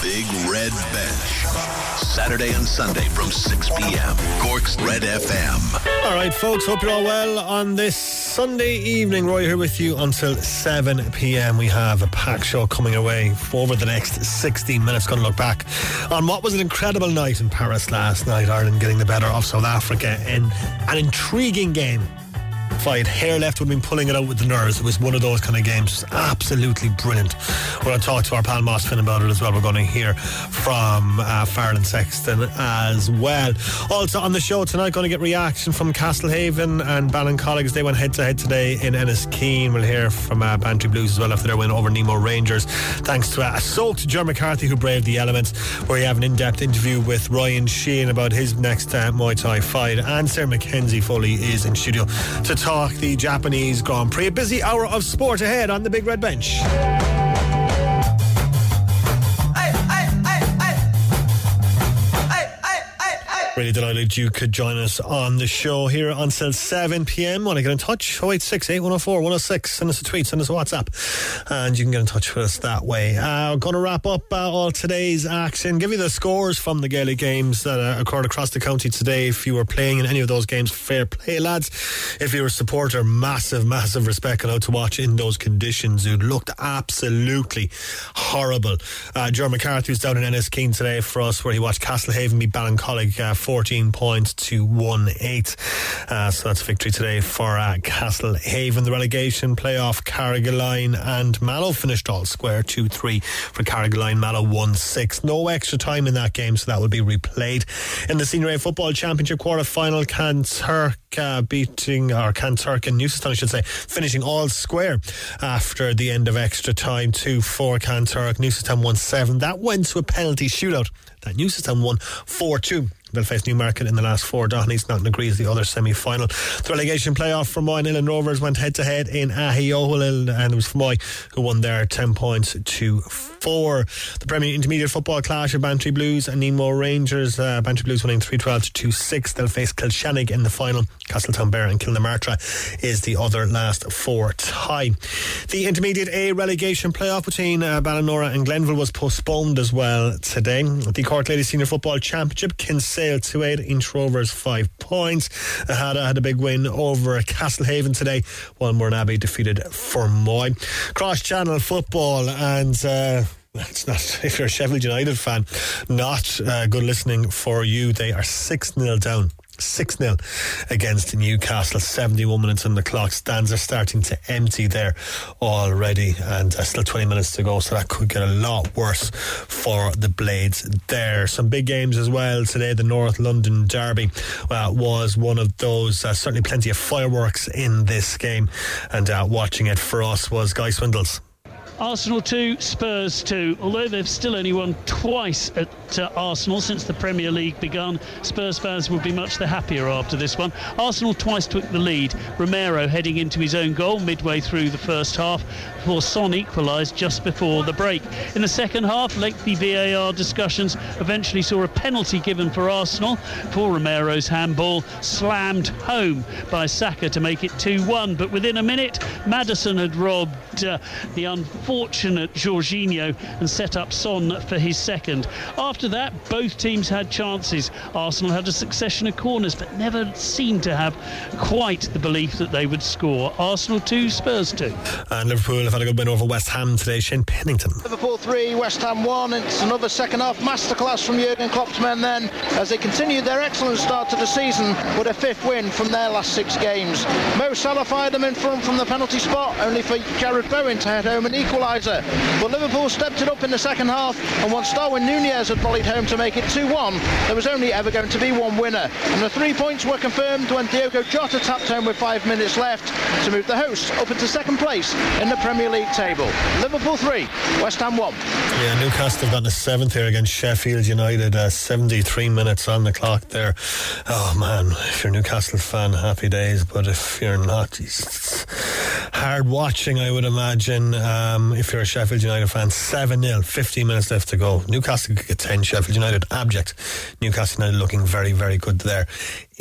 Big Red Bench. Saturday and Sunday from 6 p.m. Cork's Red FM. All right, folks, hope you're all well on this Sunday evening. Roy here with you until 7 p.m. We have a pack show coming away for over the next 16 minutes. Going to look back on what was an incredible night in Paris last night. Ireland getting the better of South Africa in an intriguing game if I had hair left, would have been pulling it out with the nerves. It was one of those kind of games. Absolutely brilliant. We're going to talk to our pal Moss Finn about it as well. We're going to hear from uh, Farrell Sexton as well. Also on the show tonight, going to get reaction from Castlehaven and Ballincollig as they went head to head today in Enniskeane. We'll hear from uh, Bantry Blues as well after their win over Nemo Rangers. Thanks to uh, a soaked McCarthy who braved the elements, where you have an in depth interview with Ryan Sheehan about his next uh, Muay Thai fight. And Sarah McKenzie Foley is in studio to talk the Japanese Grand Prix. A busy hour of sport ahead on the Big Red Bench. Really delighted you could join us on the show here until 7 pm. Want to get in touch? 0868 104 106. Send us a tweet, send us a WhatsApp, and you can get in touch with us that way. Uh, going to wrap up uh, all today's action, give you the scores from the Gaelic games that uh, occurred across the county today. If you were playing in any of those games, fair play, lads. If you're a supporter, massive, massive respect how to watch in those conditions. It looked absolutely horrible. Uh, Ger McCarthy was down in Enniskeane today for us, where he watched Castlehaven beat Ballincollig. Uh, 14 points to 1 8. Uh, so that's victory today for uh, Castlehaven. The relegation playoff, Carrigaline and Mallow finished all square 2 3 for Carrigaline. Mallow 1 6. No extra time in that game, so that will be replayed. In the Senior A Football Championship quarter final, Kanturk uh, beating, or Kanturk and Newcestown, I should say, finishing all square after the end of extra time 2 4 Kanturk. Newcestown 1 7. That went to a penalty shootout. That Newcestown won 4 2. They'll face Newmarket in the last four. Dohenys not in agrees the other semi final. The relegation playoff for Moy and Rovers went head to head in Ahiohill and it was Moy who won there 10 points to 4. The Premier Intermediate Football clash of Bantry Blues and Nemo Rangers. Uh, Bantry Blues winning 3 12 to 2 6. They'll face Kilshannig in the final. Castletownbere and Kilnamartyra is the other last four tie. The Intermediate A relegation playoff between uh, Ballinora and Glenville was postponed as well today. The Cork Ladies Senior Football Championship, Kinsale 2 8, Inch Rovers 5 points. Aghada had a big win over Castlehaven today, while Mourneabbey defeated Fermoy. Cross Channel Football and. Uh, it's not, if you're a Sheffield United fan, not uh, good listening for you. They are 6 0 down 6 0 against Newcastle. 71 minutes on the clock. Stands are starting to empty there already, and uh, still 20 minutes to go, so that could get a lot worse for the Blades there. Some big games as well today. The North London Derby uh, was one of those. Uh, certainly plenty of fireworks in this game, and uh, watching it for us was Guy Swindles. Arsenal 2, Spurs 2. Although they've still only won twice at uh, Arsenal since the Premier League began, Spurs fans will be much the happier after this one. Arsenal twice took the lead. Romero heading into his own goal midway through the first half before Son equalised just before the break. In the second half, lengthy VAR discussions eventually saw a penalty given for Arsenal for Romero's handball slammed home by Saka to make it 2-1. But within a minute, Maddison had robbed uh, the unfortunate Jorginho and set up Son for his second. After that, both teams had chances. Arsenal had a succession of corners, but never seemed to have quite the belief that they would score. Arsenal 2, Spurs 2. And Liverpool have had a good win over West Ham today. Shane Pennington. Liverpool 3, West Ham 1. It's another second half masterclass from Jurgen Klopp's men then as they continued their excellent start to the season with a fifth win from their last six games. Mo Salah fired them in front from the penalty spot, only for Jarrod Bowen to head home an equaliser. But Liverpool stepped it up in the second half, and once Darwin Nunez had volleyed home to make it 2-1, there was only ever going to be one winner. And the three points were confirmed when Diogo Jota tapped home with five minutes left to move the hosts up into second place in the Premier League table. Liverpool 3, West Ham 1. Yeah, Newcastle gotten a seventh here against Sheffield United. Uh, 73 minutes on the clock there. Oh man, if you're a Newcastle fan, happy days. But if you're not, it's hard watching, I would imagine. Um, if you're a Sheffield United fan, 7 0, 15 minutes left to go. Newcastle could get 10, Sheffield United abject. Newcastle United looking very, very good there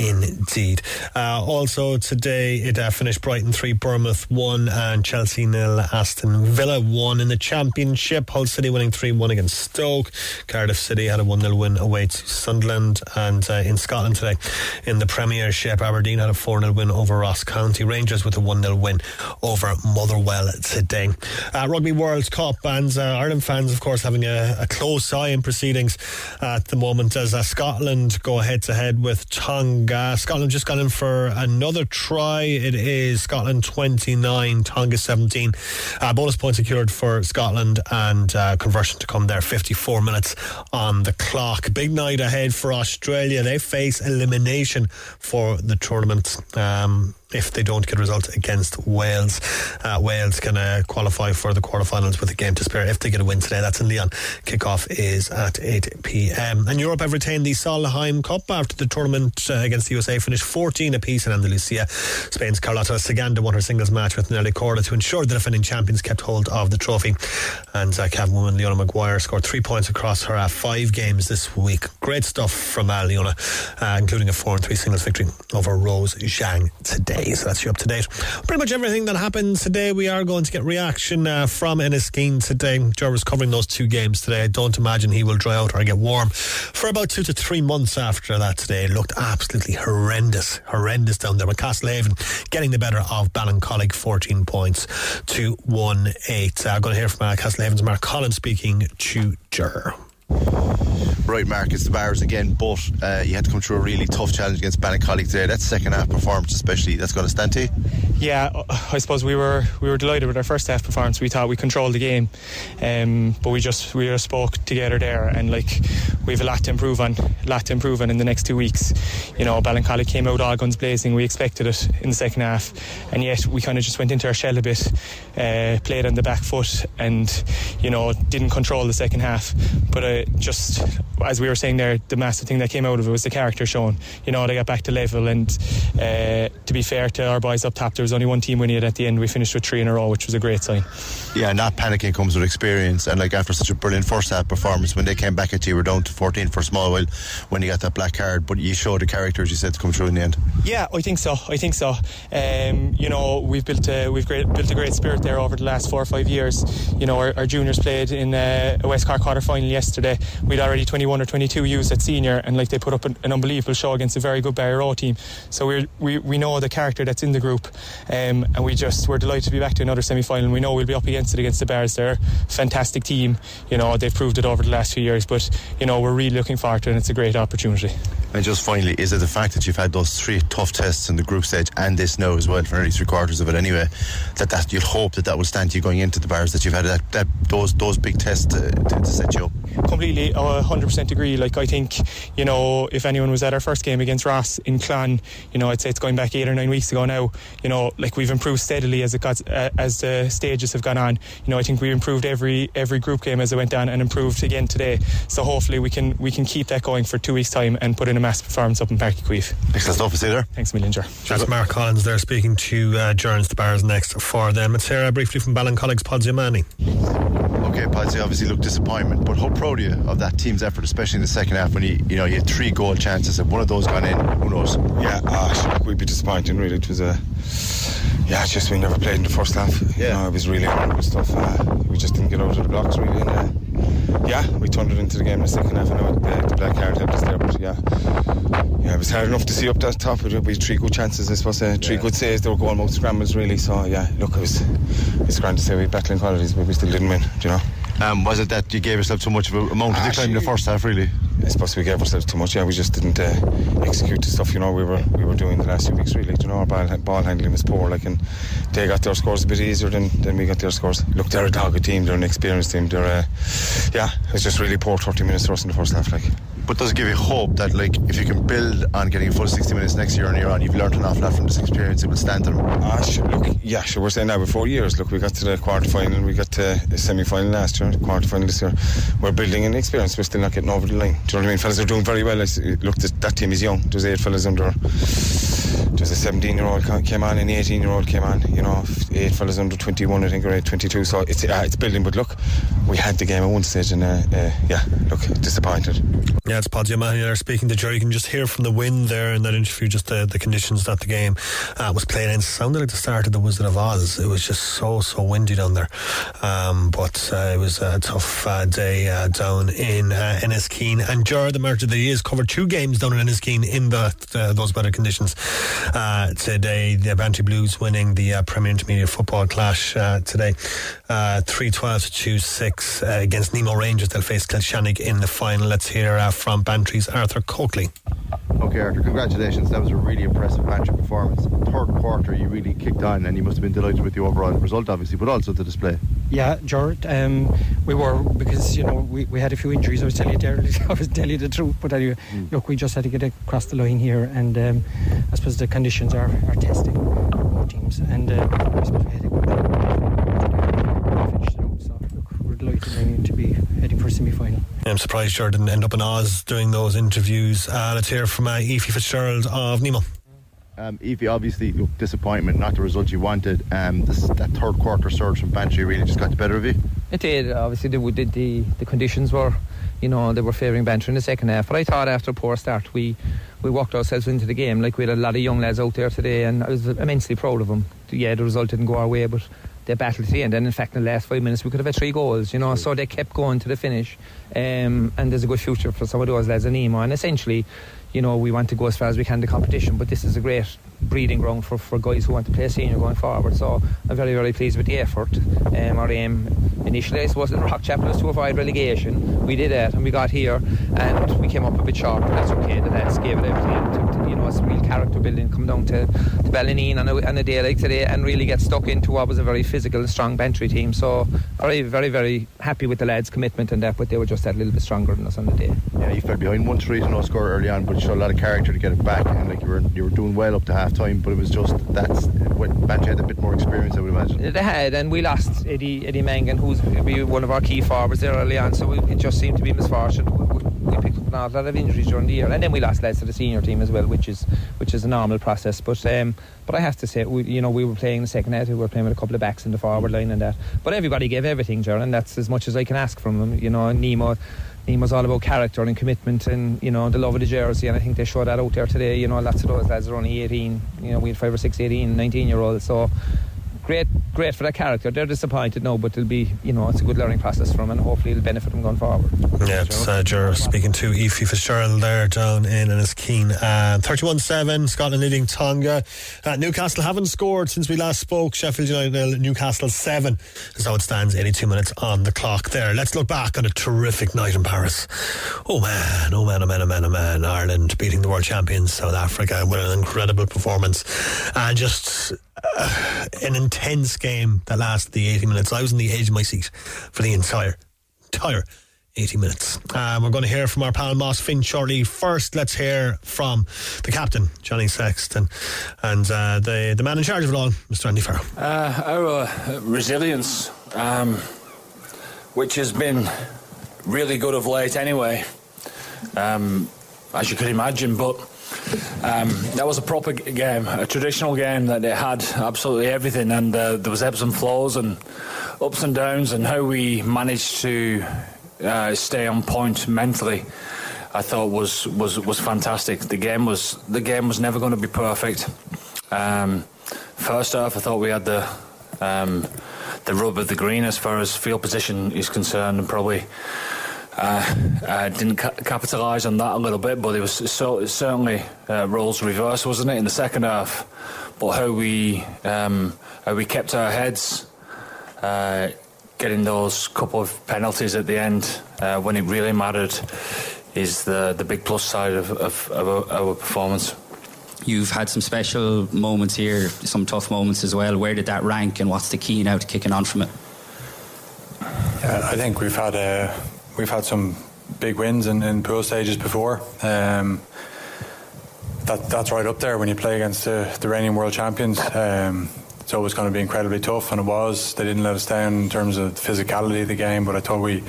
indeed. Uh, also today it uh, finished Brighton 3, Bournemouth 1 and Chelsea nil, Aston Villa 1 in the Championship. Hull City winning 3-1 against Stoke. Cardiff City had a 1-0 win away to Sunderland and uh, in Scotland today in the Premiership Aberdeen had a 4-0 win over Ross County. Rangers with a 1-0 win over Motherwell today. Uh, Rugby World Cup and uh, Ireland fans of course having a, a, close eye in proceedings at the moment as uh, Scotland go head to head with Tonga. Scotland just got in for another try. It is Scotland 29, Tonga 17. Uh, bonus points secured for Scotland and uh, conversion to come there. 54 minutes on the clock. Big night ahead for Australia. They face elimination for the tournament. Um, if they don't get a result against Wales. Uh, Wales can uh, qualify for the quarterfinals with a game to spare if they get a win today. That's in Lyon. Kickoff is at 8 p.m. And Europe have retained the Solheim Cup after the tournament uh, against the USA finished 14 apiece in Andalusia. Spain's Carlota Ciganda won her singles match with Nelly Korda to ensure the defending champions kept hold of the trophy. And uh, Cavan woman Leona Maguire scored three points across her uh, five games this week. Great stuff from uh, Leona, uh, including a 4 and 3 singles victory over Rose Zhang today So that's you up to date. Pretty much everything that happens today, we are going to get reaction uh, from Enniskeane today. Jarvis covering those two games today. I don't imagine he will dry out or get warm for about two to three months after that today. It looked absolutely horrendous, horrendous down there. With Castlehaven getting the better of Ballincollig, 14 points to 1 8. I'm uh, going to hear from uh, Castlehaven's Mark Collins speaking to Ger. Right, Mark, it's the Barrs again, but uh, you had to come through a really tough challenge against Ballincollig today. That second half performance, especially, that's going to stand to you. Yeah, I suppose we were we were delighted with our first half performance. We thought we controlled the game, um, but we just we just spoke together there, and like we have a lot to improve on, a lot to improve on in the next two weeks. You know, Ballincollig came out all guns blazing. We expected it in the second half, and yet we kind of just went into our shell a bit, uh, played on the back foot, and you know didn't control the second half. But uh, just as we were saying there, the massive thing that came out of it was the character shown. You know, they got back to level, and uh, to be fair to our boys up top, there was only one team winning it at the end. We finished with three in a row, which was a great sign. Yeah, not panicking comes with experience, and like after such a brilliant first half performance, when they came back at you, we were down to 14 for a small while when you got that black card, but you showed the character, as you said, to come through in the end. Yeah, I think so. I think so. Um, you know, we've built a, we've great, built a great spirit there over the last four or five years. You know, our, our juniors played in uh, a West Cork quarter final yesterday. We'd already 21 or 22 youths at senior, and like they put up an, an unbelievable show against a very good Barryroe team. So we we we know the character that's in the group, um, and we just we're delighted to be back to another semi final. We know we'll be up against it against the Bears. They're a fantastic team. You know, they've proved it over the last few years, but you know we're really looking forward to it, and it's a great opportunity. And just finally, is it the fact that you've had those three tough tests in the group stage and this now as well for nearly three quarters of it anyway, that, that you'll hope that that will stand to you going into the Barrs that you've had that, that those those big tests to, to, to set you up? Completely, uh, 100% agree. Like, I think, you know, if anyone was at our first game against Ross in Clan, you know, I'd say it's going back eight or nine weeks ago now, you know, like we've improved steadily as it got, uh, as the stages have gone on. You know, I think we improved every every group game as it went on and improved again today. So hopefully we can we can keep that going for two weeks' time and put in a massive performance up in Páirc Uí Chaoimh. Excellent stuff, see there. Thanks a million, Ger. That's Mark Collins there speaking to uh, Journs the Barrs next for them. It's Sarah briefly from Ballincollig's Podziamani. Okay, Podsy obviously looked disappointment, but how proud are you of that team's effort, especially in the second half when you you know you had three goal chances and one of those gone in. Who knows? Yeah, uh, we'd be disappointed. Really, it was a yeah, it's just we never played in the first half. Yeah, you know, it was really hard stuff. Uh, we just didn't get out of the blocks really. And, uh, yeah, we turned it into the game in the second half. I know the, the black card helped us there, but yeah, yeah, it was hard enough to see up that top. We had three good chances, I suppose. Uh, three yeah. good saves. They were goal mouth scrambles really. So yeah, look, it was it's grand to say we battling qualities, but we still didn't win. Do you know? Um, was it that you gave yourself too much of a amount of time in the first half, really? I suppose we gave ourselves too much. Yeah, we just didn't uh, execute the stuff you know we were we were doing the last few weeks. Really, you know, our ball, ball handling was poor. Like, and they got their scores a bit easier than, than we got their scores. Look, they're a dogged team. They're an experienced team. They're uh, yeah, it's just really poor 30 minutes for us in the first half. Like but does it give you hope that like if you can build on getting a full 60 minutes next year and year on you've learned awful lot from this experience it will stand them? Ah, sure, look yeah sure. We're saying now four years. Look we got to the quarter final we got to the semi final last year quarter final this year. We're building an experience. We're still not getting over the line. Do you know what I mean? Fellas are doing very well. Look that team is young. There's eight fellas under there's a 17 year old came on and an 18 year old came on. You know, eight fellas under 21, I think, or 22. So it's uh, it's building. But look, we had the game at one stage, and uh, uh, yeah, look, disappointed. Yeah, it's Paddy O'Mahony there speaking to Jerry. You can just hear from the wind there in that interview, just the, the conditions that the game uh, was played in. It sounded like the start of the Wizard of Oz. It was just so so windy down there, um, but uh, it was a tough uh, day down in uh, Enniskeane. And Jar, the March of the Years, covered two games down in Enniskeane in the, those weather conditions today. The Bantry Blues winning the Premier Intermediate Football Clash today, three twelve to two six against Nemo Rangers. They'll face Kilshannig in the final. Let's hear from Bantry's Arthur Coakley. Okay, Arthur, congratulations. That was a really impressive Bantry performance. Third quarter, you really kicked on, and you must have been delighted with the overall result, obviously, but also the display. Yeah, Jared, um, we were because you know we, we had a few injuries. I was telling you there, I was telling you the truth, but anyway, mm. look, we just had to get across the line here, and um, I suppose the conditions are, are testing more teams, and uh, I suppose we had a good delighted to be heading for a semi final. I'm surprised Jordan didn't end up in Oz doing those interviews. Uh, let's hear from uh, Ephie Fitzgerald of Nemo. Um, Ephie, obviously, look, disappointment, not the result you wanted. Um, this, that third quarter surge from Bantry really just got the better of you. It did. Obviously, the, the, the, the conditions were, you know, they were favouring Bantry in the second half. But I thought after a poor start, we we worked ourselves into the game. Like we had a lot of young lads out there today, and I was immensely proud of them. Yeah, the result didn't go our way, but they battled to the end. And in fact, in the last five minutes, we could have had three goals, you know. So they kept going to the finish. Um, and there's a good future for some of those lads in Nemo. And essentially, you know, we want to go as far as we can in the competition, but this is a great breeding ground for, for guys who want to play senior going forward. So I'm very, very pleased with the effort. Um, our aim initially, suppose, in Rockchapel was to avoid relegation. We did that and we got here and we came up a bit short, but that's okay. The lads gave it everything. To, to, you know, it's real character building. Come down to, to Ballineen on a, on a day like today and really get stuck into what was a very physical and strong Bantry team. So very, very, very happy with the lads' commitment and that, but they were just that little bit stronger than us on the day. Yeah, you fell behind one three to no score early on, but you showed a lot of character to get it back, and like you were you were doing well up to half time, but it was just that's when Bantry had a bit more experience, I would imagine. They had, and we lost Eddie Eddie Mangan, who's one of our key forwards there early on, so we, it just seemed to be misfortune. We, we picked up a lot of injuries during the year, and then we lost lads to the senior team as well, which is which is a normal process. But um, but I have to say, we, you know, we were playing the second half. We were playing with a couple of backs in the forward line and that. But everybody gave everything, Jaron, and that's as much as I can ask from them. You know, Nemo Nemo's all about character and commitment and, you know, the love of the jersey. And I think they showed that out there today. You know, lots of those lads are only 18. You know, we had five or six 18, 19 year olds. So great, great for that character. They're disappointed now, but it'll be, you know, it's a good learning process for them, and hopefully it'll benefit them going forward. Yeah, it's uh, Ger speaking to Ephie Fitzgerald there down in and Enniskeane. Uh, 31-7, Scotland leading Tonga. Uh, Newcastle haven't scored since we last spoke. Sheffield United, Newcastle 7 is how it stands, 82 minutes on the clock there. Let's look back on a terrific night in Paris. Oh man, oh man, oh man, oh man, oh man. Ireland beating the world champions, South Africa with an incredible performance. And just uh, an intense game that lasted the 80 minutes. I was on the edge of my seat for the entire, entire 80 minutes. Um, we're going to hear from our pal Moss Finn shortly. First, let's hear from the captain, Johnny Sexton, and uh, the, the man in charge of it all, Mr. Andy Farrell. Uh, our resilience, um, which has been really good of late anyway, um, as you could imagine, but um, that was a proper game, a traditional game that it had absolutely everything, and uh, there was ebbs and flows and ups and downs, and how we managed to uh, stay on point mentally. I thought was, was was fantastic. The game was the game was never going to be perfect. Um, first half, I thought we had the um, the rub of the green as far as field position is concerned, and probably uh, uh, didn't ca- capitalise on that a little bit, but it was so, certainly uh, roles reversed, wasn't it, in the second half? But how we um, how we kept our heads, uh, getting those couple of penalties at the end uh, when it really mattered, is the the big plus side of, of, of our, our performance. You've had some special moments here, some tough moments as well. Where did that rank, and what's the key now to kicking on from it? Yeah, I think we've had a we've had some big wins in, in pool stages before. Um, that that's right up there when you play against the, the reigning world champions. Um, it's always going to be incredibly tough, and it was. They didn't let us down in terms of the physicality of the game, but I thought we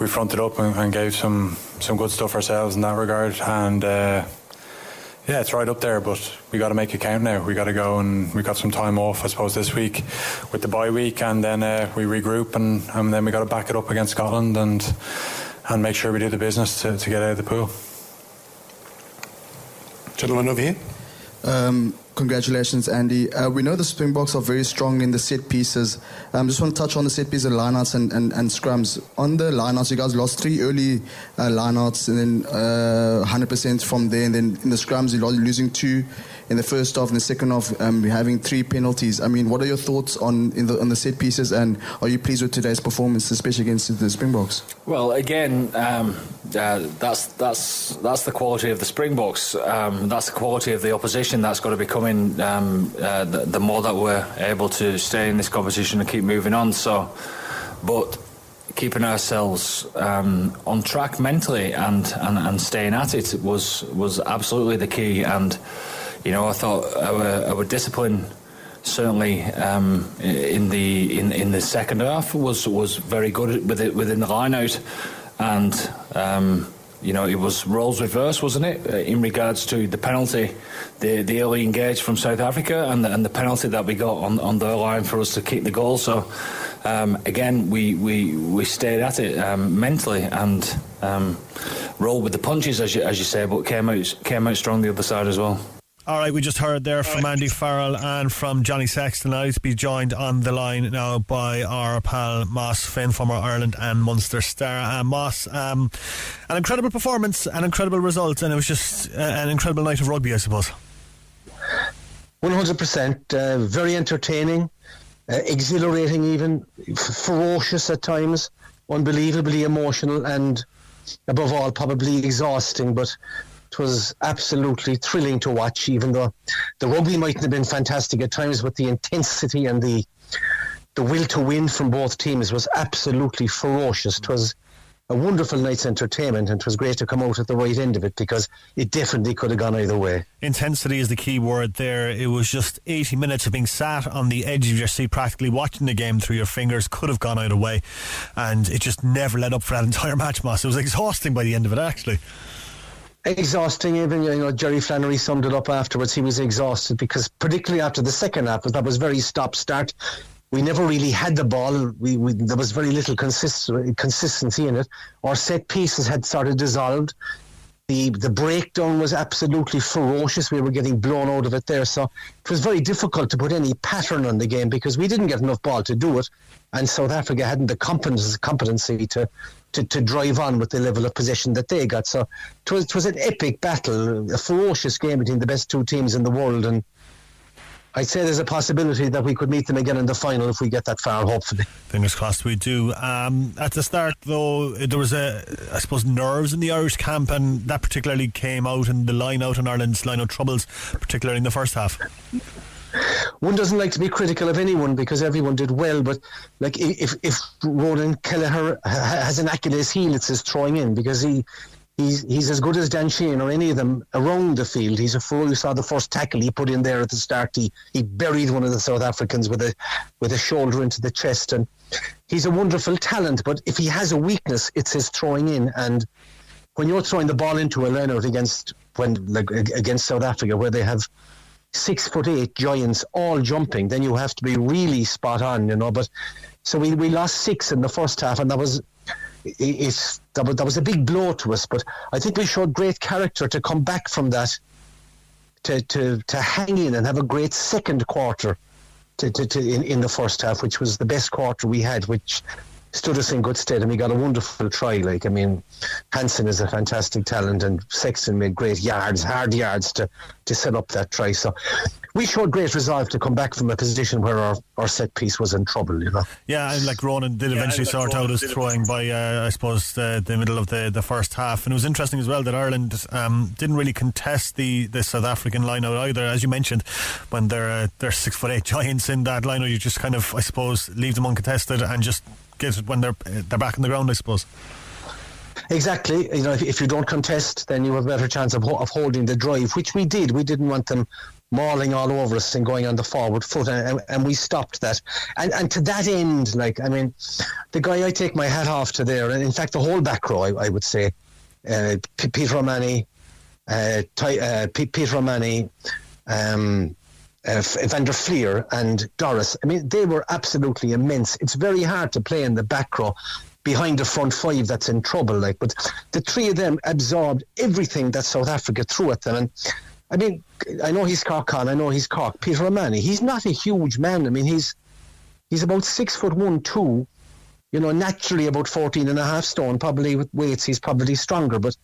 we fronted up and, and gave some some good stuff ourselves in that regard. And uh, yeah, it's right up there, but we got to make it count now. We got to go and we got some time off, I suppose, this week with the bye week, and then uh, we regroup, and, and then we got to back it up against Scotland and and make sure we do the business to, to get out of the pool. Gentlemen over here. Um, congratulations, Andy. Uh, we know the Springboks are very strong in the set pieces. Um, just want to touch on the set pieces, lineouts and, and, and scrums. On the lineouts, you guys lost three early uh, lineouts and then uh, 100% from there. And then in the scrums, you're losing two in the first half. In the second half, um, having three penalties. I mean, what are your thoughts on the on the set pieces? And are you pleased with today's performance, especially against the Springboks? Well, again, um, uh, that's that's that's the quality of the Springboks. Um, that's the quality of the opposition that's got to be coming. Um, uh, the, the more that we're able to stay in this competition and keep moving on. So, but keeping ourselves um, on track mentally and, and, and staying at it was was absolutely the key. And you know, I thought our, our discipline certainly um, in the in, in the second half was was very good with it within the line out, and um, you know it was roles reversed, wasn't it, uh, in regards to the penalty, the the early engage from South Africa, and the, and the penalty that we got on on their line for us to kick the goal. So. Um, again, we, we, we stayed at it um, mentally and um, rolled with the punches, as you, as you say, but came out came out strong the other side as well. All right, we just heard there from Andy Farrell and from Johnny Sexton. Now to be joined on the line now by our pal Moss Finn, former Ireland and Munster star. Uh, Moss, um, an incredible performance, an incredible result, and it was just uh, an incredible night of rugby, I suppose. One hundred percent, uh, very entertaining, uh, exhilarating, even f- ferocious at times, unbelievably emotional, and above all, probably exhausting. But was absolutely thrilling to watch, even though the rugby mightn't have been fantastic at times, but the intensity and the the will to win from both teams was absolutely ferocious. It was a wonderful night's entertainment, and it was great to come out at the right end of it because it definitely could have gone either way. Intensity is the key word there. It was just 80 minutes of being sat on the edge of your seat, practically watching the game through your fingers, could have gone either way, and it just never let up for that entire match, Moss. It was exhausting by the end of it, actually exhausting. Even you know Jerry Flannery summed it up afterwards. He was exhausted because, particularly after the second half, that was very stop-start. We never really had the ball. We, we there was very little consist- consistency in it. Our set pieces had sort of dissolved. The the breakdown was absolutely ferocious. We were getting blown out of it there. So it was very difficult to put any pattern on the game because we didn't get enough ball to do it, and South Africa hadn't the competence competency to to, to drive on with the level of possession that they got. So it was, it was an epic battle, a ferocious game between the best two teams in the world. And I'd say there's a possibility that we could meet them again in the final if we get that far, hopefully. Fingers crossed we do. Um, at the start, though, there was a, I suppose, nerves in the Irish camp, and that particularly came out in the line out in Ireland's line out troubles, particularly in the first half one doesn't like to be critical of anyone because everyone did well, but like if if Ronan Kelleher has an Achilles heel, it's his throwing in because he. He's, he's as good as Dan Sheehan or any of them around the field. He's a fool. You saw the first tackle he put in there at the start. He he buried one of the South Africans with a with a shoulder into the chest, and he's a wonderful talent. But if he has a weakness, it's his throwing in. And when you're throwing the ball into a out against when like against South Africa, where they have six foot eight giants all jumping, then you have to be really spot on, you know. But so we, we lost six in the first half, and that was it's that was, a big blow to us. But I think we showed great character to come back from that, to to to hang in and have a great second quarter. To, to, to in, in the first half, which was the best quarter we had, which stood us in good stead and we got a wonderful try. Like, I mean, Hansen is a fantastic talent and Sexton made great yards, hard yards to, to set up that try. So we showed great resolve to come back from a position where our, our set piece was in trouble, you know. Yeah, and like Ronan did eventually yeah, sort out his throwing by, uh, I suppose, the, the middle of the, the first half. And it was interesting as well that Ireland um, didn't really contest the, the South African line out either. As you mentioned, when they're, uh, they're six foot eight giants in that line out, you just kind of, I suppose, leave them uncontested and just get it when they're, they're back on the ground, I suppose. Exactly. You know, if, if, you don't contest, then you have a better chance of, of holding the drive, which we did. We didn't want them mauling all over us and going on the forward foot, and, and, we stopped that. And and to that end, like I mean, the guy I take my hat off to there, and in fact the whole back row, I, I would say, uh, Peter O'Mahony, uh, Ty, uh, P- Peter O'Mahony. um, uh, Evander Fleer, and Doris. I mean, they were absolutely immense. It's very hard to play in the back row behind the front five that's in trouble. Like, but the three of them absorbed everything that South Africa threw at them. And I mean, I know he's Cork Con, I know he's Cork. Peter O'Mahony, he's not a huge man. I mean, he's he's about six foot one, two. You know, naturally about 14 and a half stone. Probably with weights, he's probably stronger. But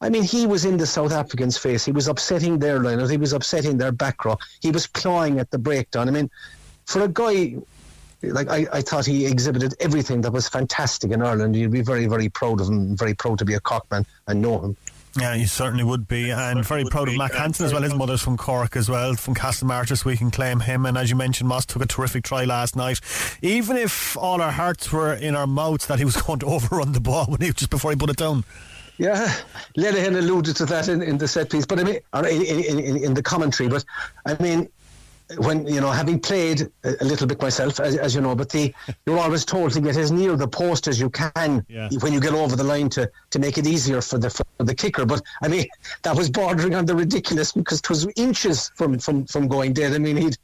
I mean, he was in the South Africans' face. He was upsetting their lineup. He was upsetting their back row. He was clawing at the breakdown. I mean, for a guy like I, I thought he exhibited everything that was fantastic in Ireland. You'd be very, very proud of him. Very proud to be a Corkman and know him. Yeah, he certainly would be, and very proud of Mack Hansen as well. His mother's from Cork as well, from Castlemartyrs. We can claim him, and as you mentioned, Moss took a terrific try last night. Even if all our hearts were in our mouths that he was going to overrun the ball when he just before he put it down. Yeah, Lenihan alluded to that in, in the set piece, but I mean, or in, in, in, in the commentary. But I mean, when you know having played a little bit myself as, as, you know but the you're always told to get as near the post as you can yeah. when you get over the line to to make it easier for the for the kicker. But i mean that was bordering on the ridiculous because it was inches from from from going dead. I mean he'd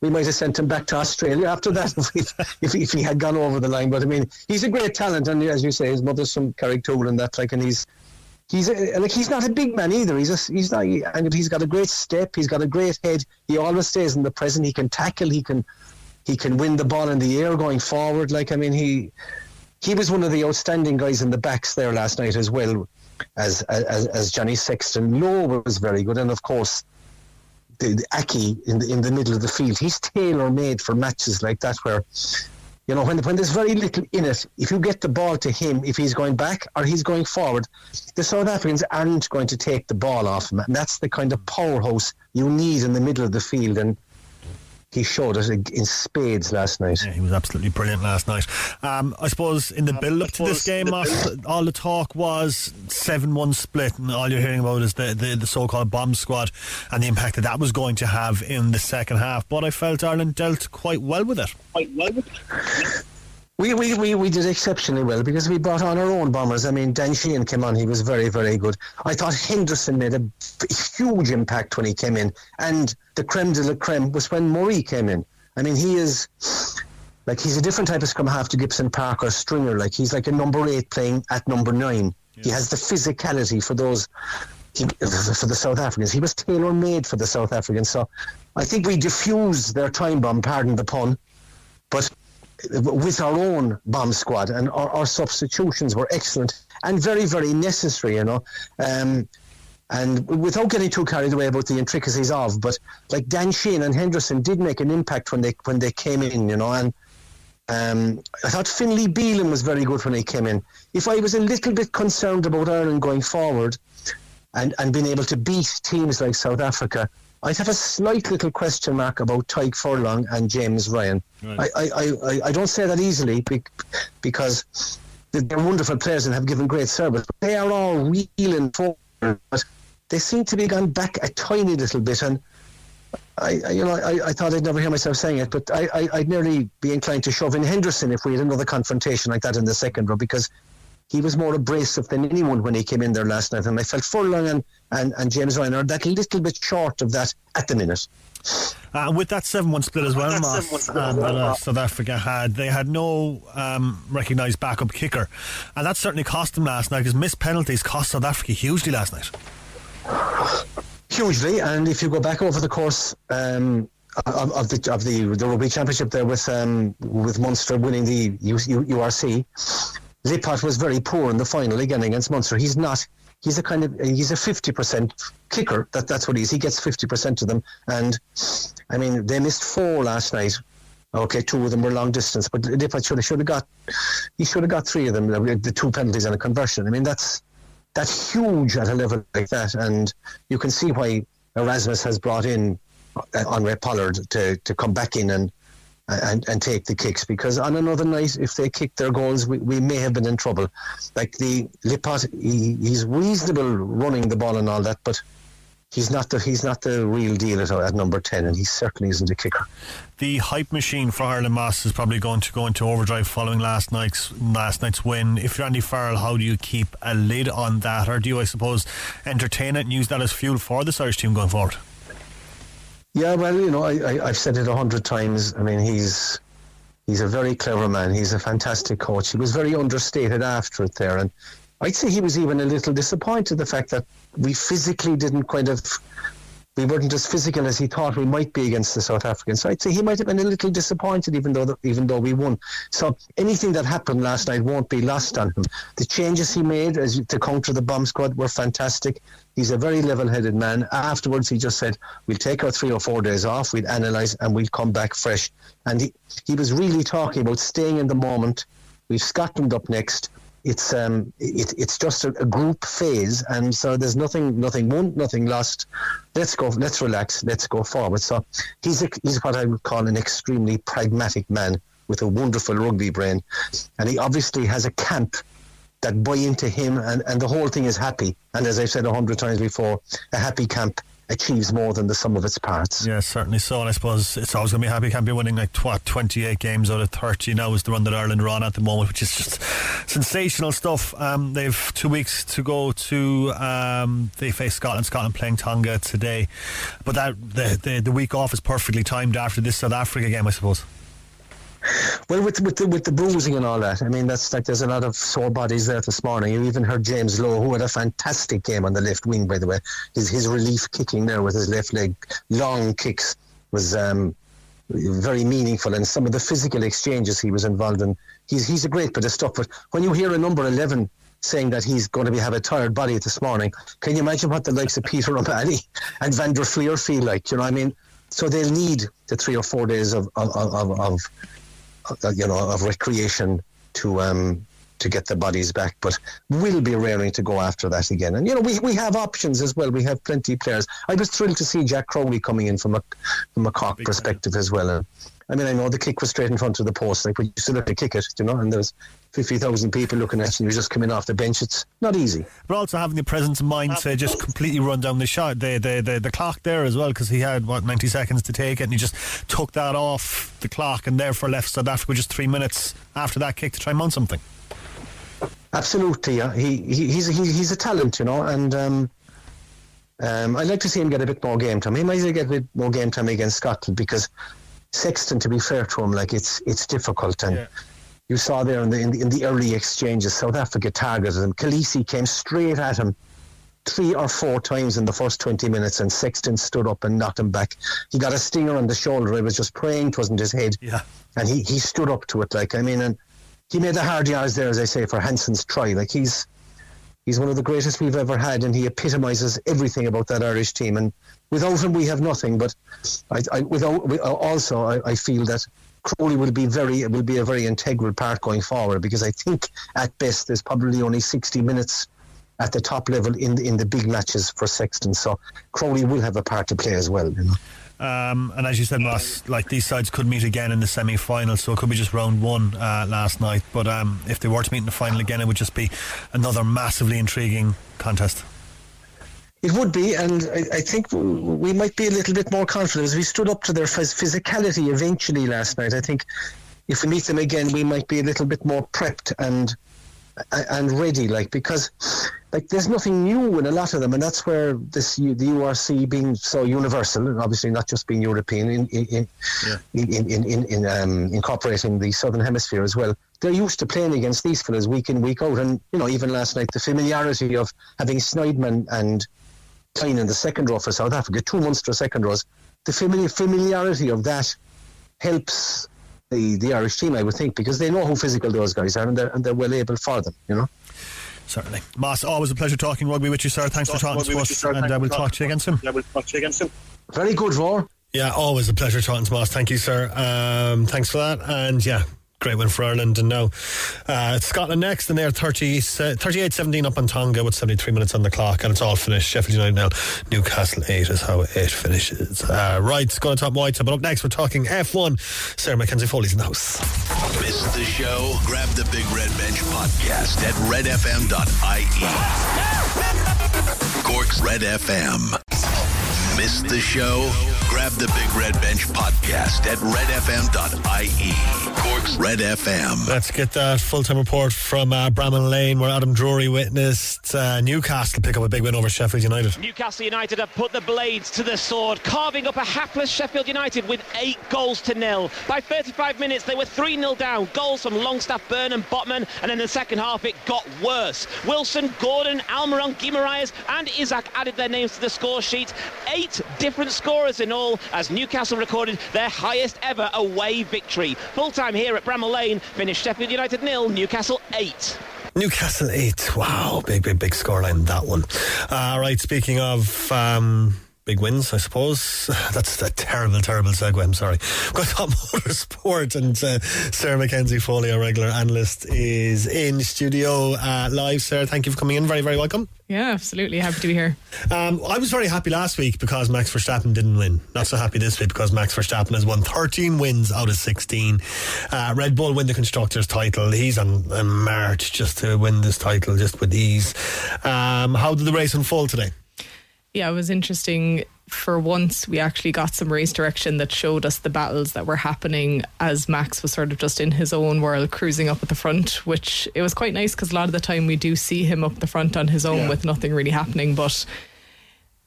we might have sent him back to australia after that if, if, if he had gone over the line. But i mean he's a great talent. And as you say his mother's from Carrigtwohill and that like and he's he's a, like he's not a big man either. He's a, he's not, and he's got a great step. He's got a great head. He always stays in the present. He can tackle. He can he can win the ball in the air going forward. Like I mean, he he was one of the outstanding guys in the backs there last night as well as as, as Johnny Sexton. Lowe was very good, and of course. The, the Aki in the in the middle of the field, he's tailor made for matches like that, where you know, when, when there's very little in it, if you get the ball to him, if he's going back or he's going forward, the South Africans aren't going to take the ball off him. And that's the kind of powerhouse you need in the middle of the field. And he showed us in spades last night. Yeah, he was absolutely brilliant last night. Um, I suppose in the um, build up to this game, the all the talk was 7 1 split, and all you're hearing about is the, the, the so called bomb squad and the impact that that was going to have in the second half. But I felt Ireland dealt quite well with it. Quite well with it. We, we, we, we did exceptionally well because we brought on our own bombers. I mean, Dan Sheehan came on, he was very, very good. I thought Henderson made a huge impact when he came in, and the creme de la creme was when Murray came in. I mean, he is like he's a different type of scrum half to Gibson Park or Stringer. Like he's like a number eight playing at number nine. Yeah. He has the physicality for those he, for the South Africans. He was tailor made for the South Africans. So I think we diffused their time bomb. Pardon the pun, but with our own bomb squad, and our, our substitutions were excellent and very, very necessary. You know. Um, and without getting too carried away about the intricacies of, but like Dan Sheehan and Henderson did make an impact when they when they came in, you know, and um, I thought Finlay Bealham was very good when he came in. If I was a little bit concerned about Ireland going forward and, and being able to beat teams like South Africa, I'd have a slight little question mark about Tadhg Furlong and James Ryan. Right. I, I, I, I, don't say that easily because they're wonderful players and have given great service. But they are all reeling forward, but they seem to be gone back a tiny little bit. And I, I you know, I, I thought I'd never hear myself saying it, but I, I, would nearly be inclined to shove in Henderson if we had another confrontation like that in the second row because he was more abrasive than anyone when he came in there last night. And I felt Furlong and, and, and James Ryan are that little bit short of that at the minute. Uh, with that 7 1 split as well, Moss, um, that uh, South Africa had, they had no um, recognised backup kicker. And that certainly cost them last night because missed penalties cost South Africa hugely last night. Hugely. And if you go back over the course. Um, of, of, the of the the rugby championship there with um, with Munster winning the U, U, URC, Libbok was very poor in the final again against Munster. He's not. He's a kind of he's a fifty percent kicker. That that's what he is. He gets fifty percent of them. And I mean, they missed four last night. Okay, two of them were long distance, but Libbok should have should have got he should have got three of them. The two penalties and a conversion. I mean, that's that's huge at a level like that, and you can see why Erasmus has brought in uh, Andre Pollard to to come back in and and, and take the kicks because on another night, if they kick their goals, we, we may have been in trouble. Like the Libbok, he, he's reasonable running the ball and all that, but he's not the he's not the real deal at, at number ten, and he certainly isn't a kicker. The hype machine for Ireland Moss is probably going to go into overdrive following last night's last night's win. If you're Andy Farrell, how do you keep a lid on that, or do you, I suppose, entertain it and use that as fuel for this Irish team going forward? Yeah, well, you know, I, I, have said it a hundred times. I mean, he's he's a very clever man. He's a fantastic coach. He was very understated after it there, and I'd say he was even a little disappointed the fact that we physically didn't kind of we weren't as physical as he thought we might be against the South African side. So he might have been a little disappointed, even though even though we won. So anything that happened last night won't be lost on him. The changes he made as to counter the bomb squad were fantastic. He's a very level-headed man. Afterwards, he just said, "We'll take our three or four days off. We'll analyse and we'll come back fresh." And he he was really talking about staying in the moment. We've Scotland up next it's um it, it's just a, a, group phase and so there's nothing nothing won nothing lost. Let's go let's relax let's go forward. So he's a, he's what I would call an extremely pragmatic man with a wonderful rugby brain and he obviously has a camp that buy into him and, and the whole thing is happy. And as I've said a hundred times before a happy camp achieves more than the sum of its parts. Yeah, certainly so. And I suppose it's always going to be happy. Can't be winning like what, 28 games out of 30 now is the run that Ireland are on at the moment, which is just sensational stuff. Um, they've two weeks to go to um, they face Scotland. Scotland playing Tonga today, but that the, the the week off is perfectly timed after this South Africa game, I suppose. Well, with with the, with the bruising and all that, I mean, that's like there's a lot of sore bodies there this morning. You even heard James Lowe, who had a fantastic game on the left wing, by the way. His his relief kicking there with his left leg, long kicks was um, very meaningful, and some of the physical exchanges he was involved in. He's he's a great bit of stuff. But when you hear a number eleven saying that he's going to be have a tired body this morning, can you imagine what the likes of Peter O'Malley and Van der Flier feel like? You know, what I mean, so they'll need the three or four days of of, of, of you know, of recreation to um, to get the bodies back, but we'll be raring to go after that again. And you know, we, we have options as well. We have plenty of players. I was thrilled to see Jack Crowley coming in from a from a Cork perspective as well. And I mean, I know the kick was straight in front of the post, like, but you still have to kick it, you know, and there's 50,000 people looking at you and you're just coming off the bench. It's not easy. But also having the presence of mind to just completely run down the shot, the, the, the, the clock there as well, because he had, what, 90 seconds to take it, and he just took that off the clock and therefore left South Africa just three minutes after that kick to try and mount something. Absolutely, yeah. He, he he's, he, he's a talent, you know, and um, um, I'd like to see him get a bit more game time. He might get a bit more game time against Scotland because Sexton, to be fair to him, like it's it's difficult, and yeah. you saw there in the, in the, in the early exchanges, South Africa targeted him. Kolisi came straight at him three or four times in the first 20 minutes, and Sexton stood up and knocked him back. He got a stinger on the shoulder. I was just praying it wasn't his head. Yeah. And he, he stood up to it. Like, I mean, and he made the hard yards there, as I say, for Hansen's try. Like, he's he's one of the greatest we've ever had, and he epitomises everything about that Irish team. And without him, we have nothing. But I, I without uh, also, I, I, feel that Crowley will be very will be a very integral part going forward because I think at best there's probably only 60 minutes at the top level in the, in the big matches for Sexton. So Crowley will have a part to play as well. You know. Um, and as you said, Ross, like these sides could meet again in the semi final, so it could be just round one uh, last night. But um, if they were to meet in the final again, it would just be another massively intriguing contest. It would be, and I, I, think we might be a little bit more confident as we stood up to their physicality eventually last night. I think if we meet them again, we might be a little bit more prepped and and ready, like because like there's nothing new in a lot of them, and that's where this the URC being so universal, and obviously not just being European, in in in, yeah. in, in, in, in um, incorporating the southern hemisphere as well. They're used to playing against these fellas week in week out, and you know even last night the familiarity of having Snyman and in the second row for South Africa, two Munster second rows, the familiarity of that helps the, the Irish team, I would think, because they know how physical those guys are and they're, and they're well able for them, you know. Certainly. Moss, always a pleasure talking rugby with you, sir. Thanks for talking to us, and uh, we'll talk to you again soon. Yeah, we'll talk to you again soon. Very good, Roar. Yeah, always a pleasure talking to Moss. Thank you, sir. Um, thanks for that. And yeah, great win for Ireland. And now uh, Scotland next, and they're 30, 38 17 up on Tonga with 73 minutes on the clock, and it's all finished. Sheffield United now, Newcastle 8 is how it finishes. Uh, right, it's going to top white. But up next, we're talking F1. Sarah McKenzie Foley's in the house. Missed the show? Grab the Big Red Bench podcast at redfm.ie. Cork's Red FM. Missed the show? Grab the Big Red Bench podcast at redfm.ie. Cork's Red FM. Let's get that full time report from uh, Bramall Lane, where Adam Drury witnessed uh, Newcastle pick up a big win over Sheffield United. Newcastle United have put the blades to the sword, carving up a hapless Sheffield United with eight goals to nil. By 35 minutes, they were 3 0 down. Goals from Longstaff, Burn, and Botman, and in the second half, it got worse. Wilson, Gordon, Almiron, Guimaraes, and Isak added their names to the score sheet. Eight different scorers in all as Newcastle recorded their highest ever away victory. Full time here at Bramall Lane finished Sheffield United nil, Newcastle 8. Newcastle 8. Wow, big, big, big scoreline, that one. Uh, right, speaking of. Um, big wins, I suppose. That's a terrible, terrible segue. I'm sorry. Got Top Motorsport and uh, Sarah McKenzie Foley, our regular analyst, is in studio uh, live. Sarah, thank you for coming in. Very, very welcome. Yeah, absolutely. Happy to be here. Um, I was very happy last week because Max Verstappen didn't win. Not so happy this week because Max Verstappen has won 13 wins out of 16. Uh, Red Bull win the constructors' title. He's on a march just to win this title just with ease. Um, how did the race unfold today? Yeah, it was interesting. For once, we actually got some race direction that showed us the battles that were happening as Max was sort of just in his own world, cruising up at the front, which it was quite nice because a lot of the time we do see him up the front on his own Yeah. with nothing really happening. But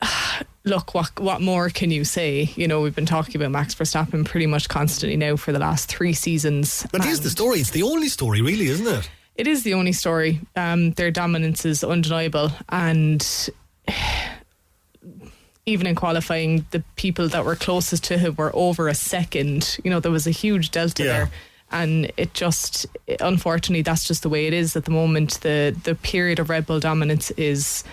look, what what more can you say? You know, we've been talking about Max Verstappen pretty much constantly now for the last three seasons. But here's the story. It's the only story, really, isn't it? It is the only story. Um, their dominance is undeniable, and even in qualifying, the people that were closest to him were over a second. You know, there was a huge delta Yeah. there. And it just, unfortunately, that's just the way it is at the moment. The the period of Red Bull dominance is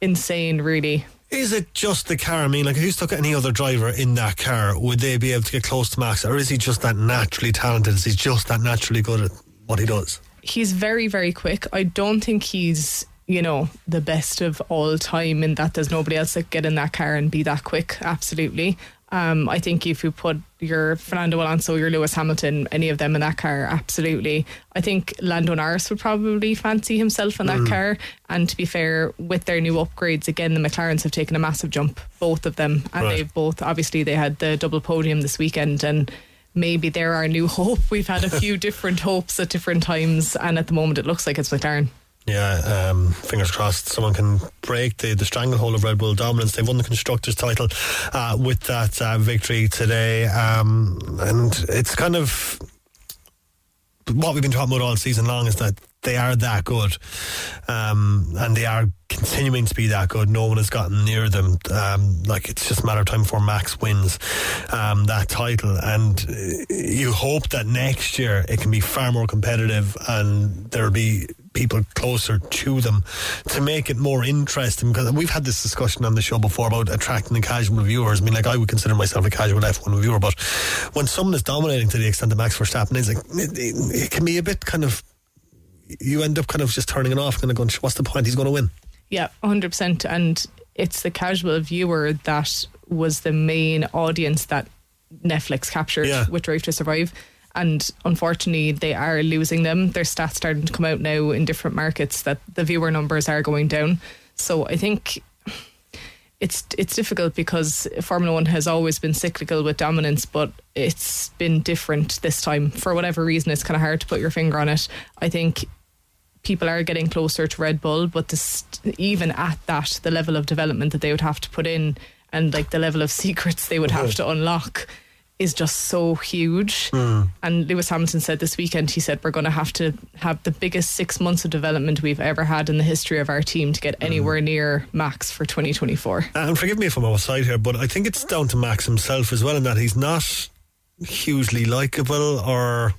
insane, really. Is it just the car? I mean, like, if you stuck any other driver in that car, would they be able to get close to Max? Or is he just that naturally talented? Is he just that naturally good at what he does? he's very very quick i don't think he's you know the best of all time in that there's nobody else that could get in that car and be that quick absolutely um, I think if you put your Fernando Alonso, your Lewis Hamilton, any of them in that car, absolutely. I think Lando Norris would probably fancy himself in that Mm. car. And to be fair, with their new upgrades, again, the McLarens have taken a massive jump, both of them, and Right. they've both obviously they had the double podium this weekend, and maybe they're our new hope. We've had a few different hopes at different times, and at the moment it looks like it's McLaren. Yeah, um, fingers crossed someone can break the, the stranglehold of Red Bull dominance. They won the Constructors' title uh, with that uh, victory today. Um, and it's kind of what we've been talking about all season long is that they are that good. Um, and they are continuing to be that good. No one has gotten near them. Um, like, it's just a matter of time before Max wins um, that title. And you hope that next year it can be far more competitive and there'll be people closer to them to make it more interesting because we've had this discussion on the show before about attracting the casual viewers. I mean, like I would consider myself a casual F1 viewer, but when someone is dominating to the extent that Max Verstappen is, like, it, it, it can be a bit kind of. You end up kind of just turning it off, kind of going, "What's the point? He's going to win." Yeah, 100%. And it's the casual viewer that was the main audience that Netflix captured Yeah. with Drive to Survive. And unfortunately, they are losing them. Their stats starting to come out now in different markets that the viewer numbers are going down. So I think it's it's difficult because Formula One has always been cyclical with dominance, but it's been different this time for whatever reason. It's kind of hard to put your finger on it. I think people are getting closer to Red Bull, but this, even at that, the level of development that they would have to put in and like the level of secrets they would have uh-huh. to unlock is just so huge. Hmm. And Lewis Hamilton said this weekend, he said, we're going to have to have the biggest six months of development we've ever had in the history of our team to get hmm. anywhere near max for 2024. And forgive me if I'm outside here, but I think it's down to Max himself as well, in that he's not hugely likable or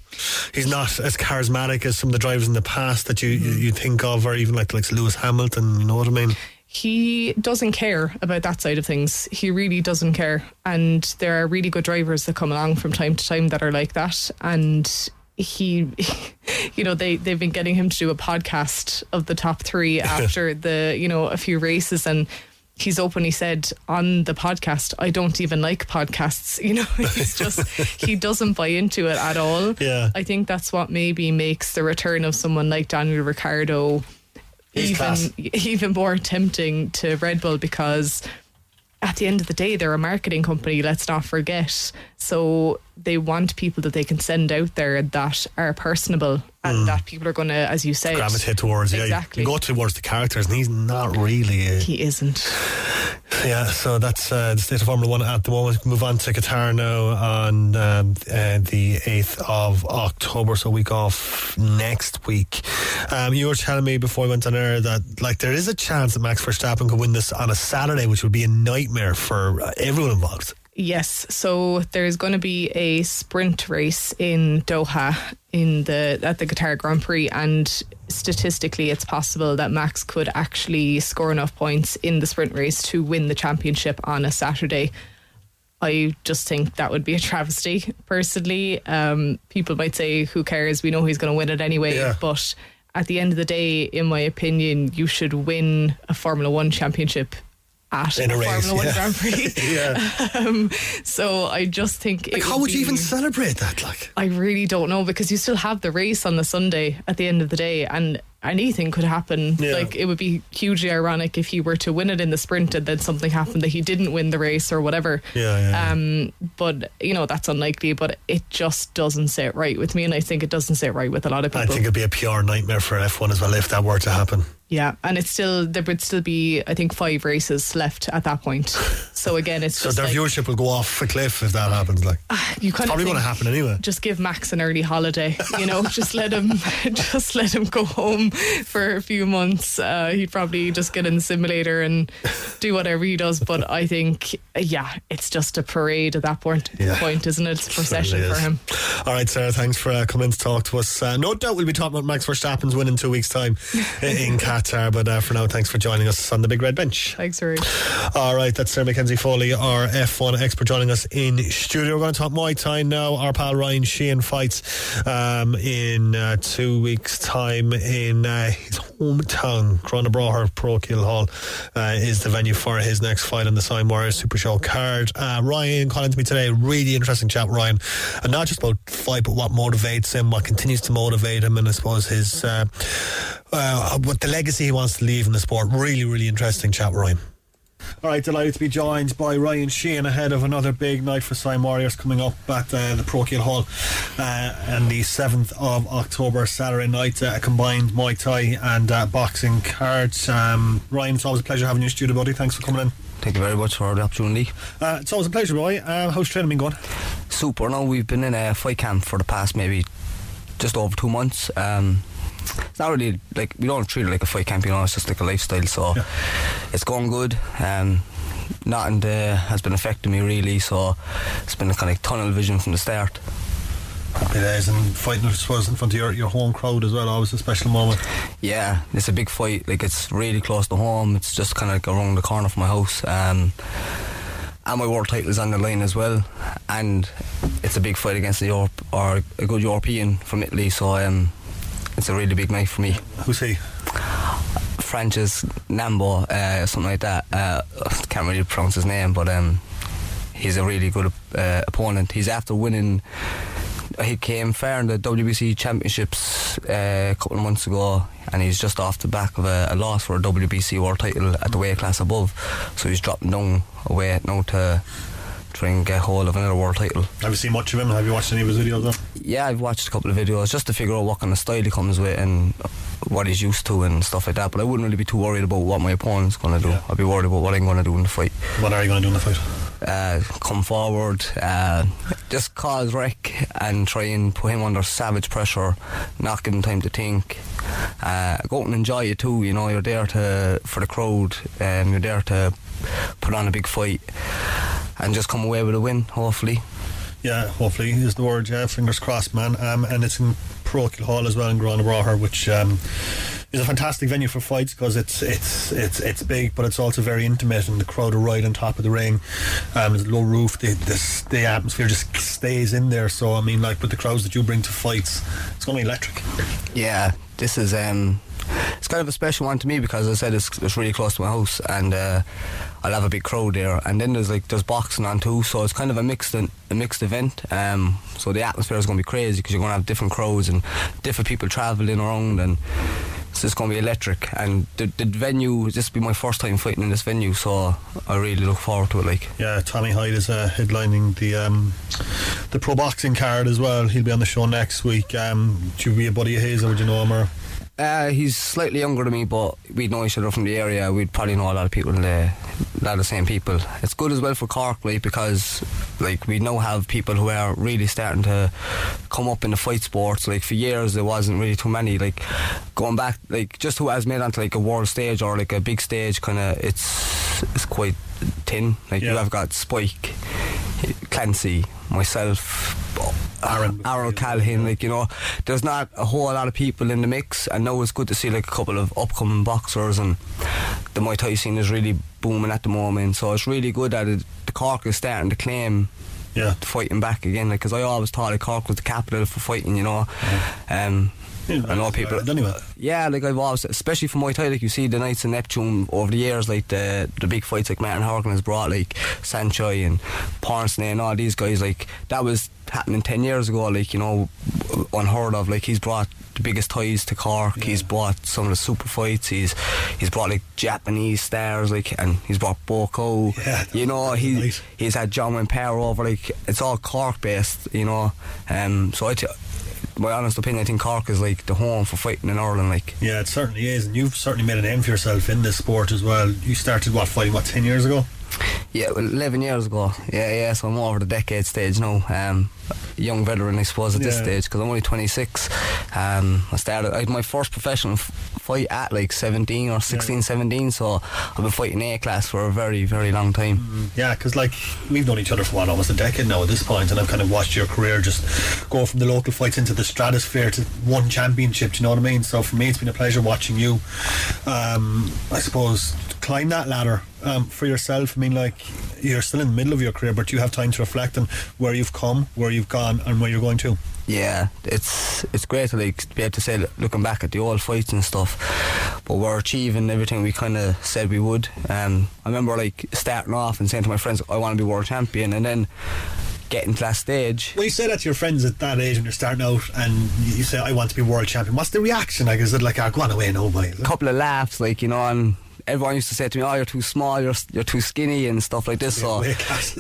he's not as charismatic as some of the drivers in the past that you you, hmm. you think of, or even like like Lewis Hamilton. You know what I mean? He doesn't care about that side of things. He really doesn't care. And there are really good drivers that come along from time to time that are like that. And he, you know, they, they've been getting him to do a podcast of the top three after the, you know, a few races. And he's openly said on the podcast, I don't even like podcasts. You know, he's just, he doesn't buy into it at all. Yeah. I think that's what maybe makes the return of someone like Daniel Ricciardo He's even class. even more tempting to Red Bull because at the end of the day, they're a marketing company. Let's not forget. So they want people that they can send out there that are personable and Mm. that people are going to, as you say, gravitate towards. Yeah, Exactly. you go towards the characters, and he's not really. A, he isn't. Yeah, so that's uh, the state of Formula One at the moment. Move on to Qatar now on um, uh, the 8th of October, so week off next week. Um, you were telling me before we went on air that like there is a chance that Max Verstappen could win this on a Saturday, which would be a nightmare for uh, everyone involved. Yes, so there's going to be a sprint race in Doha in the at the Qatar Grand Prix, and statistically, it's possible that Max could actually score enough points in the sprint race to win the championship on a Saturday. I just think that would be a travesty. Personally, um, people might say, "Who cares? We know he's going to win it anyway." Yeah. But at the end of the day, in my opinion, you should win a Formula One championship at In a race, Formula One yeah. Grand Prix. yeah. Um, so I just think it Like, how would you be- even celebrate that? Like, I really don't know because you still have the race on the Sunday at the end of the day, and anything could happen. Yeah. Like it would be hugely ironic if he were to win it in the sprint and then something happened that he didn't win the race or whatever. Yeah, yeah, yeah. Um, but you know that's unlikely. But it just doesn't sit right with me, and I think it doesn't sit right with a lot of people. I think it'd be a PR nightmare for F1 as well if that were to happen. Yeah, and it's still there would still be I think five races left at that point. So again, it's So just their like, viewership will go off a cliff if that happens. Like, you it's kind probably of going to happen anyway. just give Max an early holiday. You know, just let him, just let him go home for a few months. Uh, he'd probably just get in the simulator and do whatever he does. But I think, yeah, it's just a parade at that point, Yeah. point isn't it? It's a procession Certainly for him. All right, Sarah, thanks for uh, coming to talk to us. Uh, no doubt we'll be talking about Max Verstappen's win in two weeks' time in Qatar. But uh, for now, thanks for joining us on the Big Red Bench. Thanks, Rory. All right, that's Sarah McKenzie Foley, our F1 expert, joining us in studio. We're going to talk Muay Thai now. Our pal Ryan Sheehan fights um, in uh, two weeks' time in uh, his hometown. Gurranabraher Parochial Hall uh, is the venue for his next fight on the Siam Warriors Super Show card. Uh, Ryan calling to me today, really interesting chat, Ryan, and not just about fight, but what motivates him, what continues to motivate him, and I suppose his uh, what the legacy he wants to leave in the sport. Really, really interesting chat, with Ryan. All right, delighted to be joined by Ryan Sheehan ahead of another big night for Siam Warriors coming up at uh, the Parochial Hall uh, on the 7th of October, Saturday night, uh, a combined Muay Thai and uh, boxing cards. Um, Ryan, it's always a pleasure having you in studio, buddy. Thanks for coming in. Thank you very much for the opportunity. Uh, it's always a pleasure, boy. Uh, how's training been going? Super. Now we've been in a fight camp for the past maybe just over two months. Um, it's not really like we don't treat it like a fight camp, you know. It's just like a lifestyle. So it's going good. Um, nothing uh, has been affecting me really. So it's been a kind of tunnel vision from the start. Happy days and fighting, I suppose, in front of your, your home crowd as well. Always a special moment. Yeah, it's a big fight. Like it's really close to home. It's just kind of like around the corner from my house. Um, and my world title is on the line as well. And it's a big fight against a Europe or a good European from Italy. So um, it's a really big night for me. Who's he? Francis Nambo, uh, something like that. Uh, I can't really pronounce his name, but um, he's a really good uh, opponent. He's after winning. He came fair in the WBC championships uh, a couple of months ago, and he's just off the back of a, a loss for a WBC world title at the weight class above. So he's dropping down a weight now to and get hold of another world title. Have you seen much of him? Have you watched any of his videos? Though? Yeah, I've watched a couple of videos just to figure out what kind of style he comes with and what he's used to and stuff like that. But I wouldn't really be too worried about what my opponent's going to do. I'd be worried about what I'm going to do in the fight. What are you going to do in the fight? Uh, come forward, uh, just cause wreck and try and put him under savage pressure, not give him time to think. Uh, go out and enjoy it too. You know, you're there to for the crowd. Um, you're there to put on a big fight and just come away with a win. Hopefully. Yeah, hopefully is the word. Yeah, fingers crossed, man. Um, and it's in Parochial Hall as well in Gurranabraher, which um, is a fantastic venue for fights because it's it's it's it's big, but it's also very intimate, and the crowd are right on top of the ring. Um, there's a low roof. The, the the atmosphere just stays in there. So I mean, like with the crowds that you bring to fights, it's going to be electric. Yeah, this is um, it's kind of a special one to me because as I said it's, it's really close to my house and uh, I'll have a big crowd there. And then there's like there's boxing on too, so it's kind of a mixed a mixed event. Um, so the atmosphere is going to be crazy because you're going to have different crowds and different people traveling around and it's just going to be electric. And the, the venue, this will be my first time fighting in this venue, so I really look forward to it. Like, Yeah, Tommy Hyde is uh, headlining the um, the pro boxing card as well. He'll be on the show next week. Um, you be a buddy of his, or would you know him? Or Uh, he's slightly younger than me, but we'd know each other from the area. We'd probably know a lot of people, in the, a lot of the same people. It's good as well for Cork, like because like we now have people who are really starting to come up in the fight sports. Like for years, there wasn't really too many. Like going back, like just who has made onto like a world stage or like a big stage, kind of it's it's quite thin. Like you have got Spike, Clancy, myself. Aaron, Aaron Calhoun, like you know, there's not a whole lot of people in the mix, and now it's good to see like a couple of upcoming boxers, and the Muay Thai scene is really booming at the moment. So it's really good that it, the Cork is starting to claim yeah. fighting back again. Like, because I always thought like Cork was the capital for fighting, you know. Um, I know people. Yeah, like I've always, especially for Muay Thai, like you see the Knights of Neptune over the years, like the the big fights like Martin Horgan has brought, like Saenchai and Pornsanae and all these guys, like that was happening ten years ago, like you know, unheard of. Like he's brought the biggest Thais to Cork. He's brought some of the super fights. He's he's brought like Japanese stars, like and he's brought Buakaw. Yeah, you know, he's he's had John Power over. Like it's all Cork based, you know. Um, so I. T- my honest opinion, I think Cork is like the home for fighting in Ireland. Like, yeah, it certainly is, and you've certainly made a name for yourself in this sport as well. You started what fighting what ten years ago? Yeah, well, 11 years ago. Yeah, yeah, so I'm over the decade stage now. Um, young veteran, I suppose, at this stage because I'm only 26. Um, I started, I my first professional f- fight at like 17 or 16, 17, so I've been fighting A class for a very, very long time. Yeah, because like we've known each other for what almost a decade now at this point, and I've kind of watched your career just go from the local fights into the stratosphere to one championship. Do you know what I mean? So for me, it's been a pleasure watching you. Um, I suppose climb that ladder um, for yourself. I mean, like you're still in the middle of your career, but you have time to reflect on where you've come, where you've gone, and where you're going to. Yeah, it's it's great to like be able to say looking back at the old fights and stuff, but we're achieving everything we kind of said we would. Um, I remember like starting off and saying to my friends, "I want to be world champion," and then getting to that stage. When you say that to your friends at that age when you're starting out, and you say, "I want to be world champion," what's the reaction? Like, is it like, "Ah, go on away, no boy"? A couple of laughs, like you know, and everyone used to say to me, "Oh, you're too small, you're you're too skinny," and stuff like this. So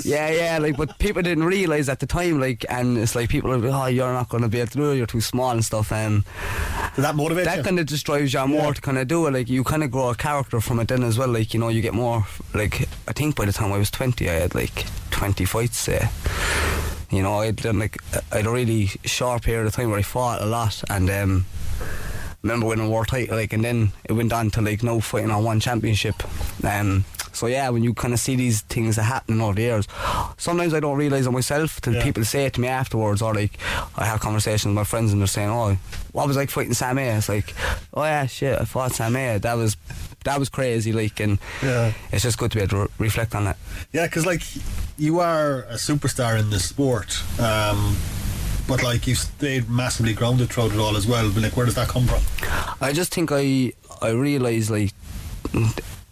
yeah, yeah, like but people didn't realize at the time, like, and it's like people are, like, "Oh, you're not going to be able to do it. You're too small and stuff." And Did that motivate that kind of just drives you more to kind of do it. Like you kind of grow a character from it then as well. Like you know, you get more. Like I think by the time I was twenty, I had like twenty fights. Uh, you know, I'd done like I had a really short period of time where I fought a lot, and um, remember winning a world title. Like, and then it went on to like no fighting on one championship. Um, so yeah, when you kind of see these things that happen over the years, sometimes I don't realise it myself. Till Yeah. people say it to me afterwards, or like I have conversations with my friends and they're saying, "Oh, what was like fighting Sam A?" It's like, "Oh yeah, shit, I fought Sam A. That was that was crazy." Like, and Yeah. it's just good to be able to re- reflect on that. Yeah, because like you are a superstar in this sport, um, but like you stayed massively grounded throughout it all as well. But like, where does that come from? I just think I I realise like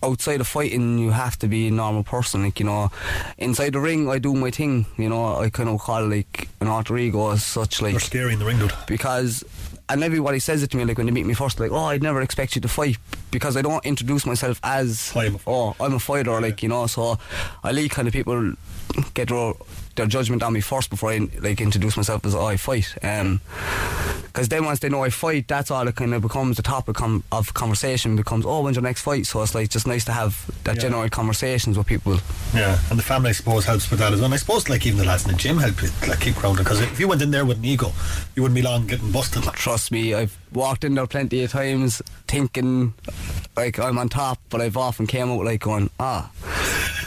outside of fighting you have to be a normal person like you know inside the ring I do my thing you know I kind of call it like an alter ego as such like You're scary in the ring, dude. because and everybody says it to me like when they meet me first like oh I'd never expect you to fight because I don't introduce myself as oh I'm a fighter like you know so I let kind of people get their, judgment on me first before I like introduce myself as oh, I fight um because then once they know I fight that's all it kind of becomes the topic com- of conversation becomes oh when's your next fight so it's like just nice to have that Yeah. general conversations with people Yeah, and the family, I suppose, helps with that as well. And I suppose, like even the lads in the gym help you, like keep grounded. Because if you went in there with an ego, you wouldn't be long getting busted. Like. Trust me, I've walked in there plenty of times thinking like I'm on top, but I've often came out like going, ah.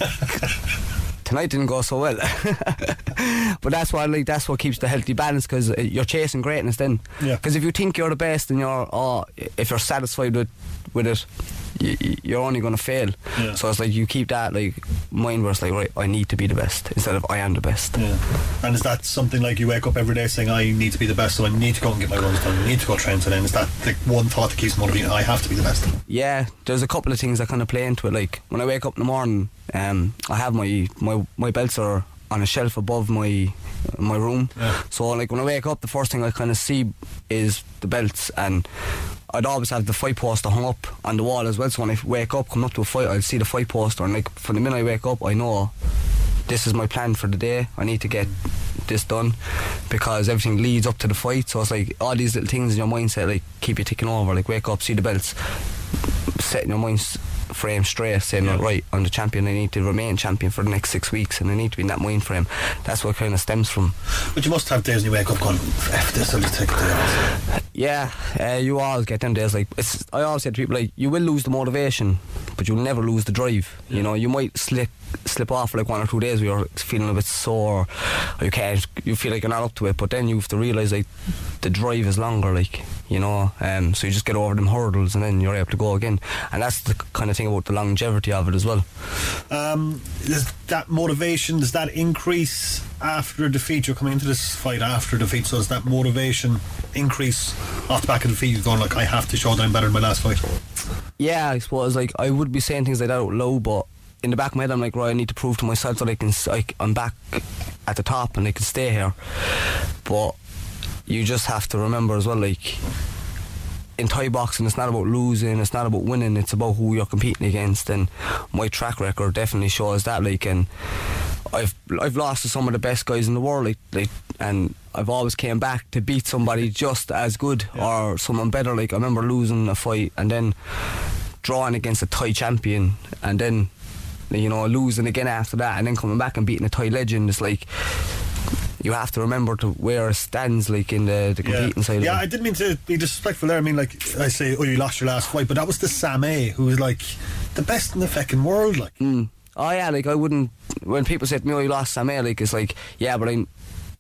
Tonight didn't go so well, but that's what like that's what keeps the healthy balance because uh, you're chasing greatness then. Yeah. Because if you think you're the best and you're, oh, if you're satisfied with with it, you're only going to fail. Yeah. So it's like you keep that like mind where it's like right, I need to be the best instead of I am the best. Yeah. And is that something like you wake up every day saying, I need to be the best, so I need to go and get my runs done, I need to go train today? And is that the one thought that keeps motivating? I have to be the best. Yeah, there's a couple of things that kind of play into it. Like when I wake up in the morning, um, I have my, my my belts are on a shelf above my my room. Yeah. So like when I wake up, the first thing I kind of see is the belts, and I'd always have the fight poster hung up on the wall as well. So when I wake up, come up to a fight, I'll see the fight poster, and like from the minute I wake up, I know this is my plan for the day. I need to get this done because everything leads up to the fight. So it's like all these little things in your mindset, like keep you ticking over. Like wake up, see the belts, setting your mind frame straight, saying right, I'm the champion. I need to remain champion for the next six weeks, and I need to be in that mind frame. That's what kind of stems from. But you must have days when you wake up going, F this, I'll just take off. Yeah, uh, you always get them days. Like it's, I always say to people, like you will lose the motivation, but you'll never lose the drive. You know, you might slip slip off for like one or two days where you're feeling a bit sore, or you can't, you feel like you're not up to it. But then you have to realise like the drive is longer, like you know. Um, so you just get over them hurdles, and then you're able to go again. And that's the kind of about the longevity of it as well. Um, is that motivation, does that increase after a defeat? You're coming into this fight after a defeat, so does that motivation increase off the back of the defeat? You're going like, I have to show that I'm better than my last fight. Yeah, I suppose like I would be saying things like that out loud, but in the back of my head, I'm like, right, I need to prove to myself that I can, i'm back at the top and I can stay here. But you just have to remember as well, like in Thai boxing, it's not about losing, it's not about winning, it's about who you're competing against. And my track record definitely shows that. Like, and I've I've lost to some of the best guys in the world, like, like and I've always came back to beat somebody just as good or someone better. Like I remember losing a fight and then drawing against a Thai champion, and then you know losing again after that, and then coming back and beating a Thai legend. It's like you have to remember to wear stands, like in the, the competing side. Yeah, I didn't mean to be disrespectful there. I mean, like, I say, oh, you lost your last fight, but that was the Sam A, who was like the best in the fucking world. Like, Mm. Oh yeah, like I wouldn't. When people say to me, "Oh, you lost Sam A," like it's like, yeah, but I'm,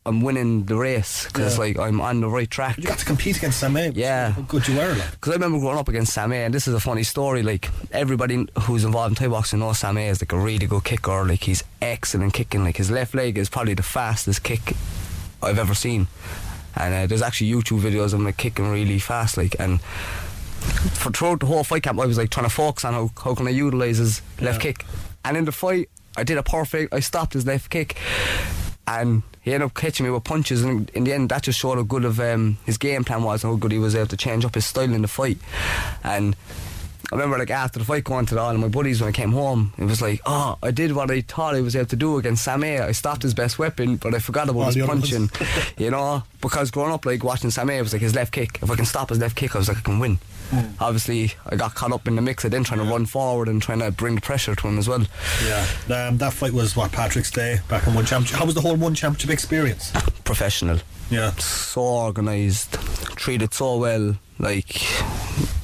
I'm winning the race because Yeah. like I'm on the right track. you got to compete against Sam A. Yeah, How good you were. Like. Because I remember growing up against Sam A, and this is a funny story. Like everybody who's involved in Thai boxing knows Sam A is like a really good kicker. Like he's excellent kicking. Like his left leg is probably the fastest kick I've ever seen. And uh, there's actually YouTube videos of him like, kicking really fast. Like and for throughout the whole fight camp, I was like trying to focus on how how can I utilize his left kick. And in the fight, I did a perfect. I stopped his left kick. And he ended up catching me with punches, and in the end, that just showed how good of um, his game plan was, and how good he was able to change up his style in the fight. And I remember, like after the fight, going to the all my buddies when I came home, it was like, oh, I did what I thought I was able to do against Sam I stopped his best weapon, but I forgot about All his punching. you know, because growing up, like watching Sam A, it was like his left kick. If I can stop his left kick, I was like, I can win. Obviously, I got caught up in the mix of then trying to run forward and trying to bring the pressure to him as well. Yeah, um, that fight was what Patrick's Day back in one championship. How was the whole one championship experience? Professional. Yeah. So organised, treated so well. Like,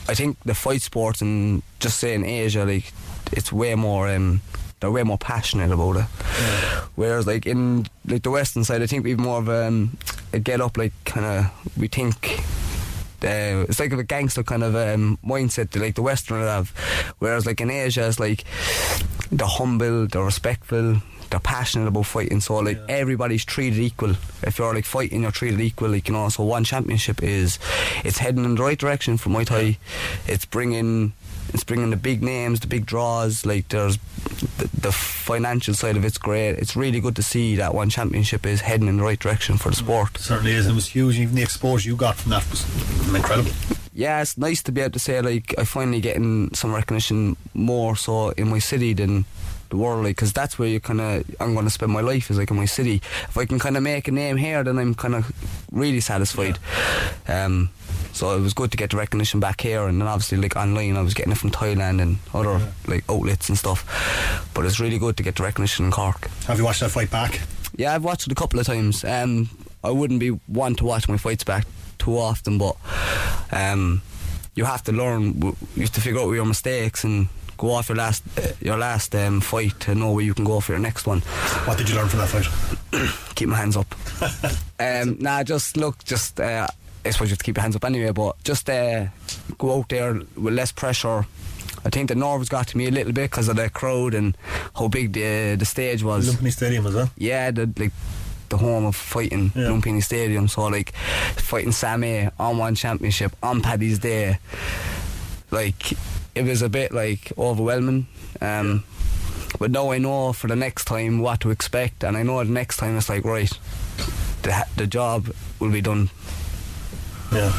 I think the fight sports and just say in Asia, like, it's way more. Um, they're way more passionate about it. Whereas, like in like the Western side, I think we've more of um, a get up, like kind of we think. Uh, it's like a gangster kind of um, mindset that like the Western have, whereas like in Asia, it's like they're humble, they're respectful, they're passionate about fighting. So like everybody's treated equal. If you're like fighting, you're treated equal. Like you know, so one championship is it's heading in the right direction for Muay Thai. It's bringing it's bringing the big names, the big draws. Like there's the, financial side of it's great. It's really good to see that one championship is heading in the right direction for the sport. It certainly is. and It was huge. Even the exposure you got from that was incredible. yeah, it's nice to be able to say like I finally getting some recognition more so in my city than the world, like because that's where you kind of I'm going to spend my life is like in my city. If I can kind of make a name here, then I'm kind of really satisfied. Um, so it was good to get the recognition back here, and then obviously like online, I was getting it from Thailand and other like outlets and stuff. But it's really good to get the recognition in Cork. Have you watched that fight back? Yeah, I've watched it a couple of times. Um, I wouldn't be one to watch my fights back too often, but um, you have to learn. You have to figure out your mistakes and go off your last uh, your last um, fight to know where you can go for your next one. What did you learn from that fight? keep my hands up. um, nah, just look, just uh, I suppose you have to keep your hands up anyway, but just uh, go out there with less pressure. I think the nerves got to me a little bit because of the crowd and how big the the stage was. Lumpini Stadium as well. Yeah, the like the home of fighting Lumpini Stadium. So like fighting Sammy on one championship on Paddy's Day, like it was a bit like overwhelming. Um, But now I know for the next time what to expect, and I know the next time it's like right, the the job will be done. Yeah.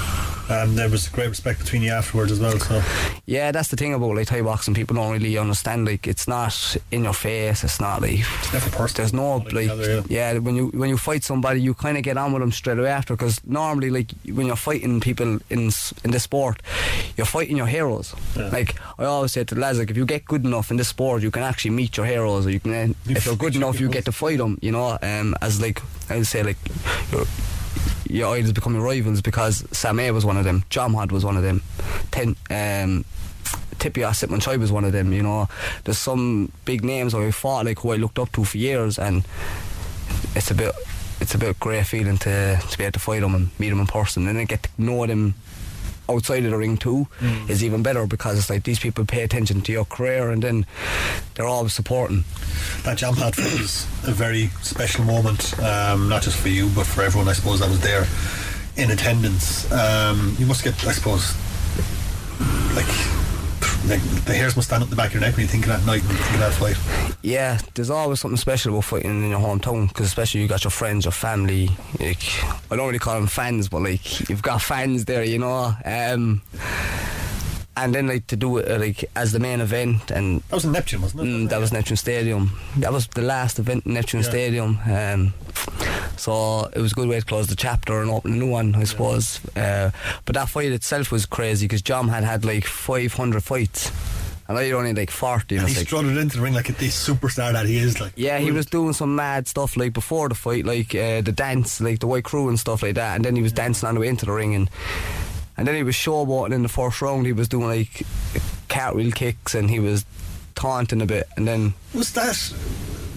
Um, there was great respect between you afterwards as well. So Yeah, that's the thing about like Thai boxing. People don't really understand. Like, it's not in your face. It's not like it's a person. there's no like yeah. When you when you fight somebody, you kind of get on with them straight away after. Because normally, like when you're fighting people in in the sport, you're fighting your heroes. Like I always say to the lads, like if you get good enough in this sport, you can actually meet your heroes, or you can. if you're good enough, you get to fight them. You know, um, as like I would say, like you're your idols becoming rivals because Sam A was one of them, Hod was one of them, Ten, um, Tippy Choi was one of them, you know. There's some big names I fought like who I looked up to for years and it's a bit it's a bit great feeling to, to be able to fight them and meet them in person and then get to know them outside of the ring too Mm. is even better because it's like these people pay attention to your career and then they're always supporting. that Jomhod fight was a very special moment, um, not just for you, but for everyone, I suppose, that was there in attendance. Um, you must get, I suppose, like, like the hairs must stand up the back of your neck when you think of that night and think of that fight. Yeah, there's always something special about fighting in your hometown because especially you got your friends, your family. Like I don't really call them fans, but like you've got fans there, you know. Um, and then like to do it uh, like as the main event, and that was in Neptune, wasn't it? Mm, that was Neptune Stadium. That was the last event in Neptune Yeah. Stadium. Um, so it was a good way to close the chapter and open a new one, I suppose. Uh, but that fight itself was crazy because John had had like 500 fights. And I only like 40. And he like, strutted into the ring like a superstar that he is. Like, yeah, he was doing some mad stuff like before the fight, like uh, the dance, like the Wai Kru and stuff like that. And then he was dancing on the way into the ring, and and then he was showboating in the first round. He was doing like cartwheel kicks, and he was taunting a bit. And then Was that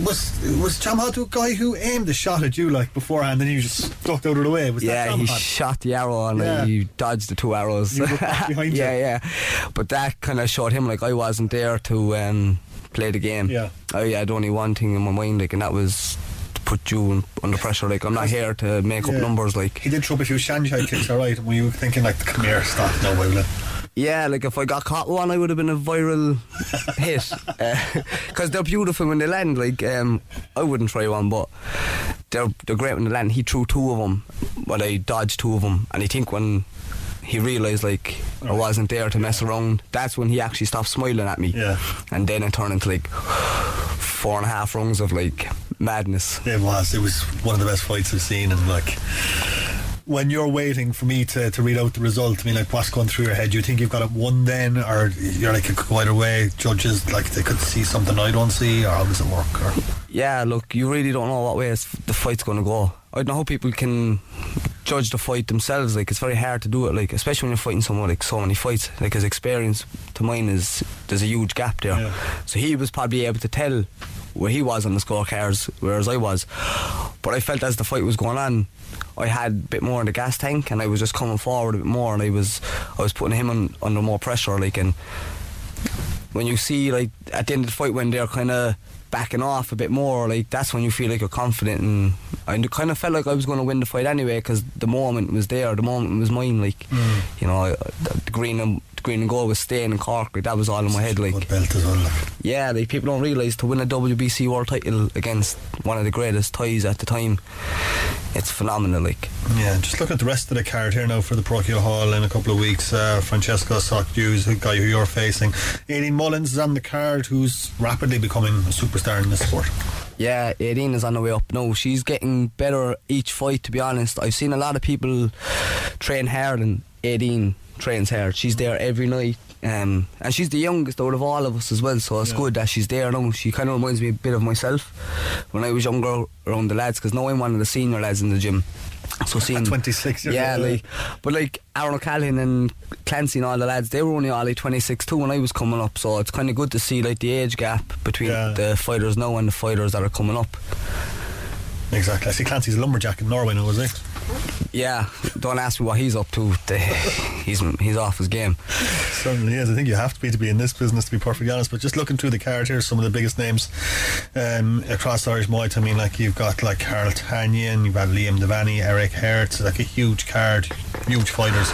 was was Jomhod a guy who aimed a shot at you like beforehand, and you just ducked out of the way? Was yeah, he shot the arrow and Yeah. like, he dodged the two arrows. Yeah, yeah. But that kind of showed him like I wasn't there to um, play the game. Yeah. I had only one thing in my mind, like, and that was to put you under pressure. Like I'm not here to make up numbers. Like He did throw up a few Shanghai kicks, all right. we Were you thinking like, come here, stop, no, way, will? Yeah, like if I got caught with one, I would have been a viral hit. Because they're beautiful when they land. Like um, I wouldn't try one, but they're they're great when they land. He threw two of them, but I dodged two of them, and I think when he realised like I wasn't there to mess around, that's when he actually stopped smiling at me. Yeah. And then it turned into like four and a half rounds of like madness. It was. It was one of the best fights I've seen, and like. When you're waiting for me to, to read out the result, I mean, like, what's going through your head? Do you think you've got it won then, or you're like, it could go either way? Judges, like, they could see something I don't see, or how does it work? Or Yeah, look, you really don't know what way it's- the fight's going to go. I don't know how people can judge the fight themselves. Like, it's very hard to do it. Like, especially when you're fighting someone like so many fights. Like his experience to mine is there's a huge gap there. So he was probably able to tell where he was on the scorecards, whereas I was. But I felt as the fight was going on, I had a bit more in the gas tank, and I was just coming forward a bit more, and I was I was putting him on, under more pressure. Like, and when you see like at the end of the fight when they're kind of backing off a bit more, like that's when you feel like you're confident. And I kind of felt like I was going to win the fight anyway because the moment was there, the moment was mine. Like you know, the green and the green and gold was staying in Cork. Like that was all in my head. Like belt as well. Like. yeah, like people don't realise to win a WBC world title against one of the greatest Thais at the time, it's phenomenal. Like Yeah, just looking at the rest of the card here now for the Parochial Hall in a couple of weeks. Uh, Francesco Socdews, the guy who you're facing. Aileen Mullins is on the card, who's rapidly becoming a superstar in this sport. Yeah, Aideen is on the way up No, She's getting better each fight, to be honest. I've seen a lot of people train hard, and Aideen trains hard. She's there every night. Um, and she's the youngest out of all of us as well, so it's Yeah. good that she's there now. She kind of reminds me a bit of myself when I was younger around the lads, because now I'm one of the senior lads in the gym. So seeing 26 years yeah, old, yeah. like, but like Aaron O'Callaghan and Clancy and all the lads, they were only all like 26 too when I was coming up. So it's kind of good to see like the age gap between the fighters now and the fighters that are coming up. Exactly. I see Clancy's a lumberjack in Norway now, is he? Yeah, don't ask me what he's up to. He's he's off his game. Certainly is. I think you have to be to be in this business, to be perfectly honest. But just looking through the card here, some of the biggest names um, across Irish Muay Thai. I mean, like you've got like Carl Tanyan, you've got Liam Devaney, Eric Hertz, like a huge card, huge fighters,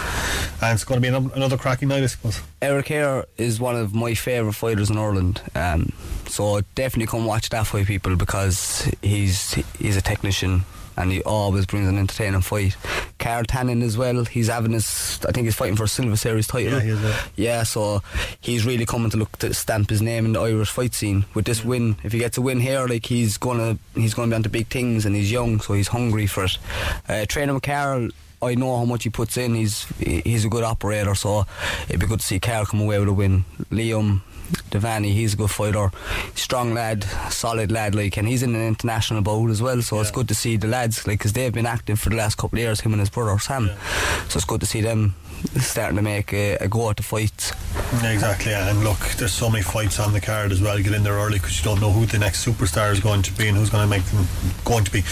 and it's going to be another, another cracking night, I suppose. Eric Hare is one of my favourite fighters in Ireland. Um, so definitely come watch that for people, because he's he's a technician and he always brings an entertaining fight. Carl Tannen as well. He's having his, I think he's fighting for a Silver Series title. Yeah, he is, yeah. Yeah, so he's really coming to look to stamp his name in the Irish fight scene with this win. If he gets a win here, like he's gonna he's gonna be onto big things, and he's young, so he's hungry for it. Uh, training with Carl. I know how much he puts in. He's he's a good operator, so it'd be good to see Carl come away with a win. Liam Devaney, he's a good fighter, strong lad, solid lad, like, and he's in an international bout as well. So it's good to see the lads, like, because they've been active for the last couple of years, him and his brother Sam. So it's good to see them starting to make a, a go at the fights. Exactly, yeah. and look, there's so many fights on the card as well. Get in there early because you don't know who the next superstar is going to be and who's going to make them going to be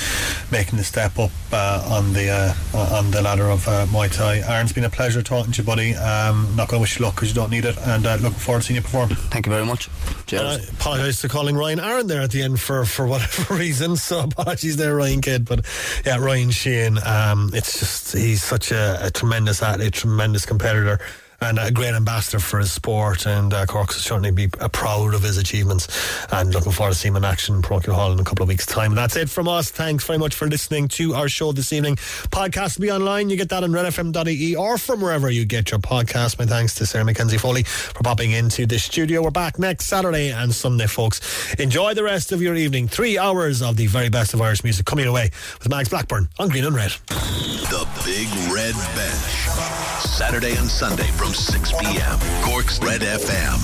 making the step up uh, on the uh, on the ladder of uh, Muay Thai. Aaron, it's been a pleasure talking to you, buddy. Um, not going to wish you luck because you don't need it, and uh, looking forward to seeing you perform. Thank you very much. Cheers. Apologise to calling Ryan Aaron there at the end for, for whatever reason. So apologies there, Ryan Kid, But yeah, Ryan Sheehan, um, it's just, he's such a, a tremendous athlete, tremendous competitor. And a great ambassador for his sport, and uh, Cork will certainly be proud of his achievements. And looking forward to seeing him in action in Parochial Hall in a couple of weeks' time. And that's it from us. Thanks very much for listening to our show this evening. Podcast will be online. You get that on redfm.ie or from wherever you get your podcast. My thanks to Sarah McKenzie Foley for popping into the studio. We're back next Saturday and Sunday, folks. Enjoy the rest of your evening. Three hours of the very best of Irish music coming away with Max Blackburn on Green and Red. The Big Red Bench. Saturday and Sunday from 6 p.m. Cork's Red FM.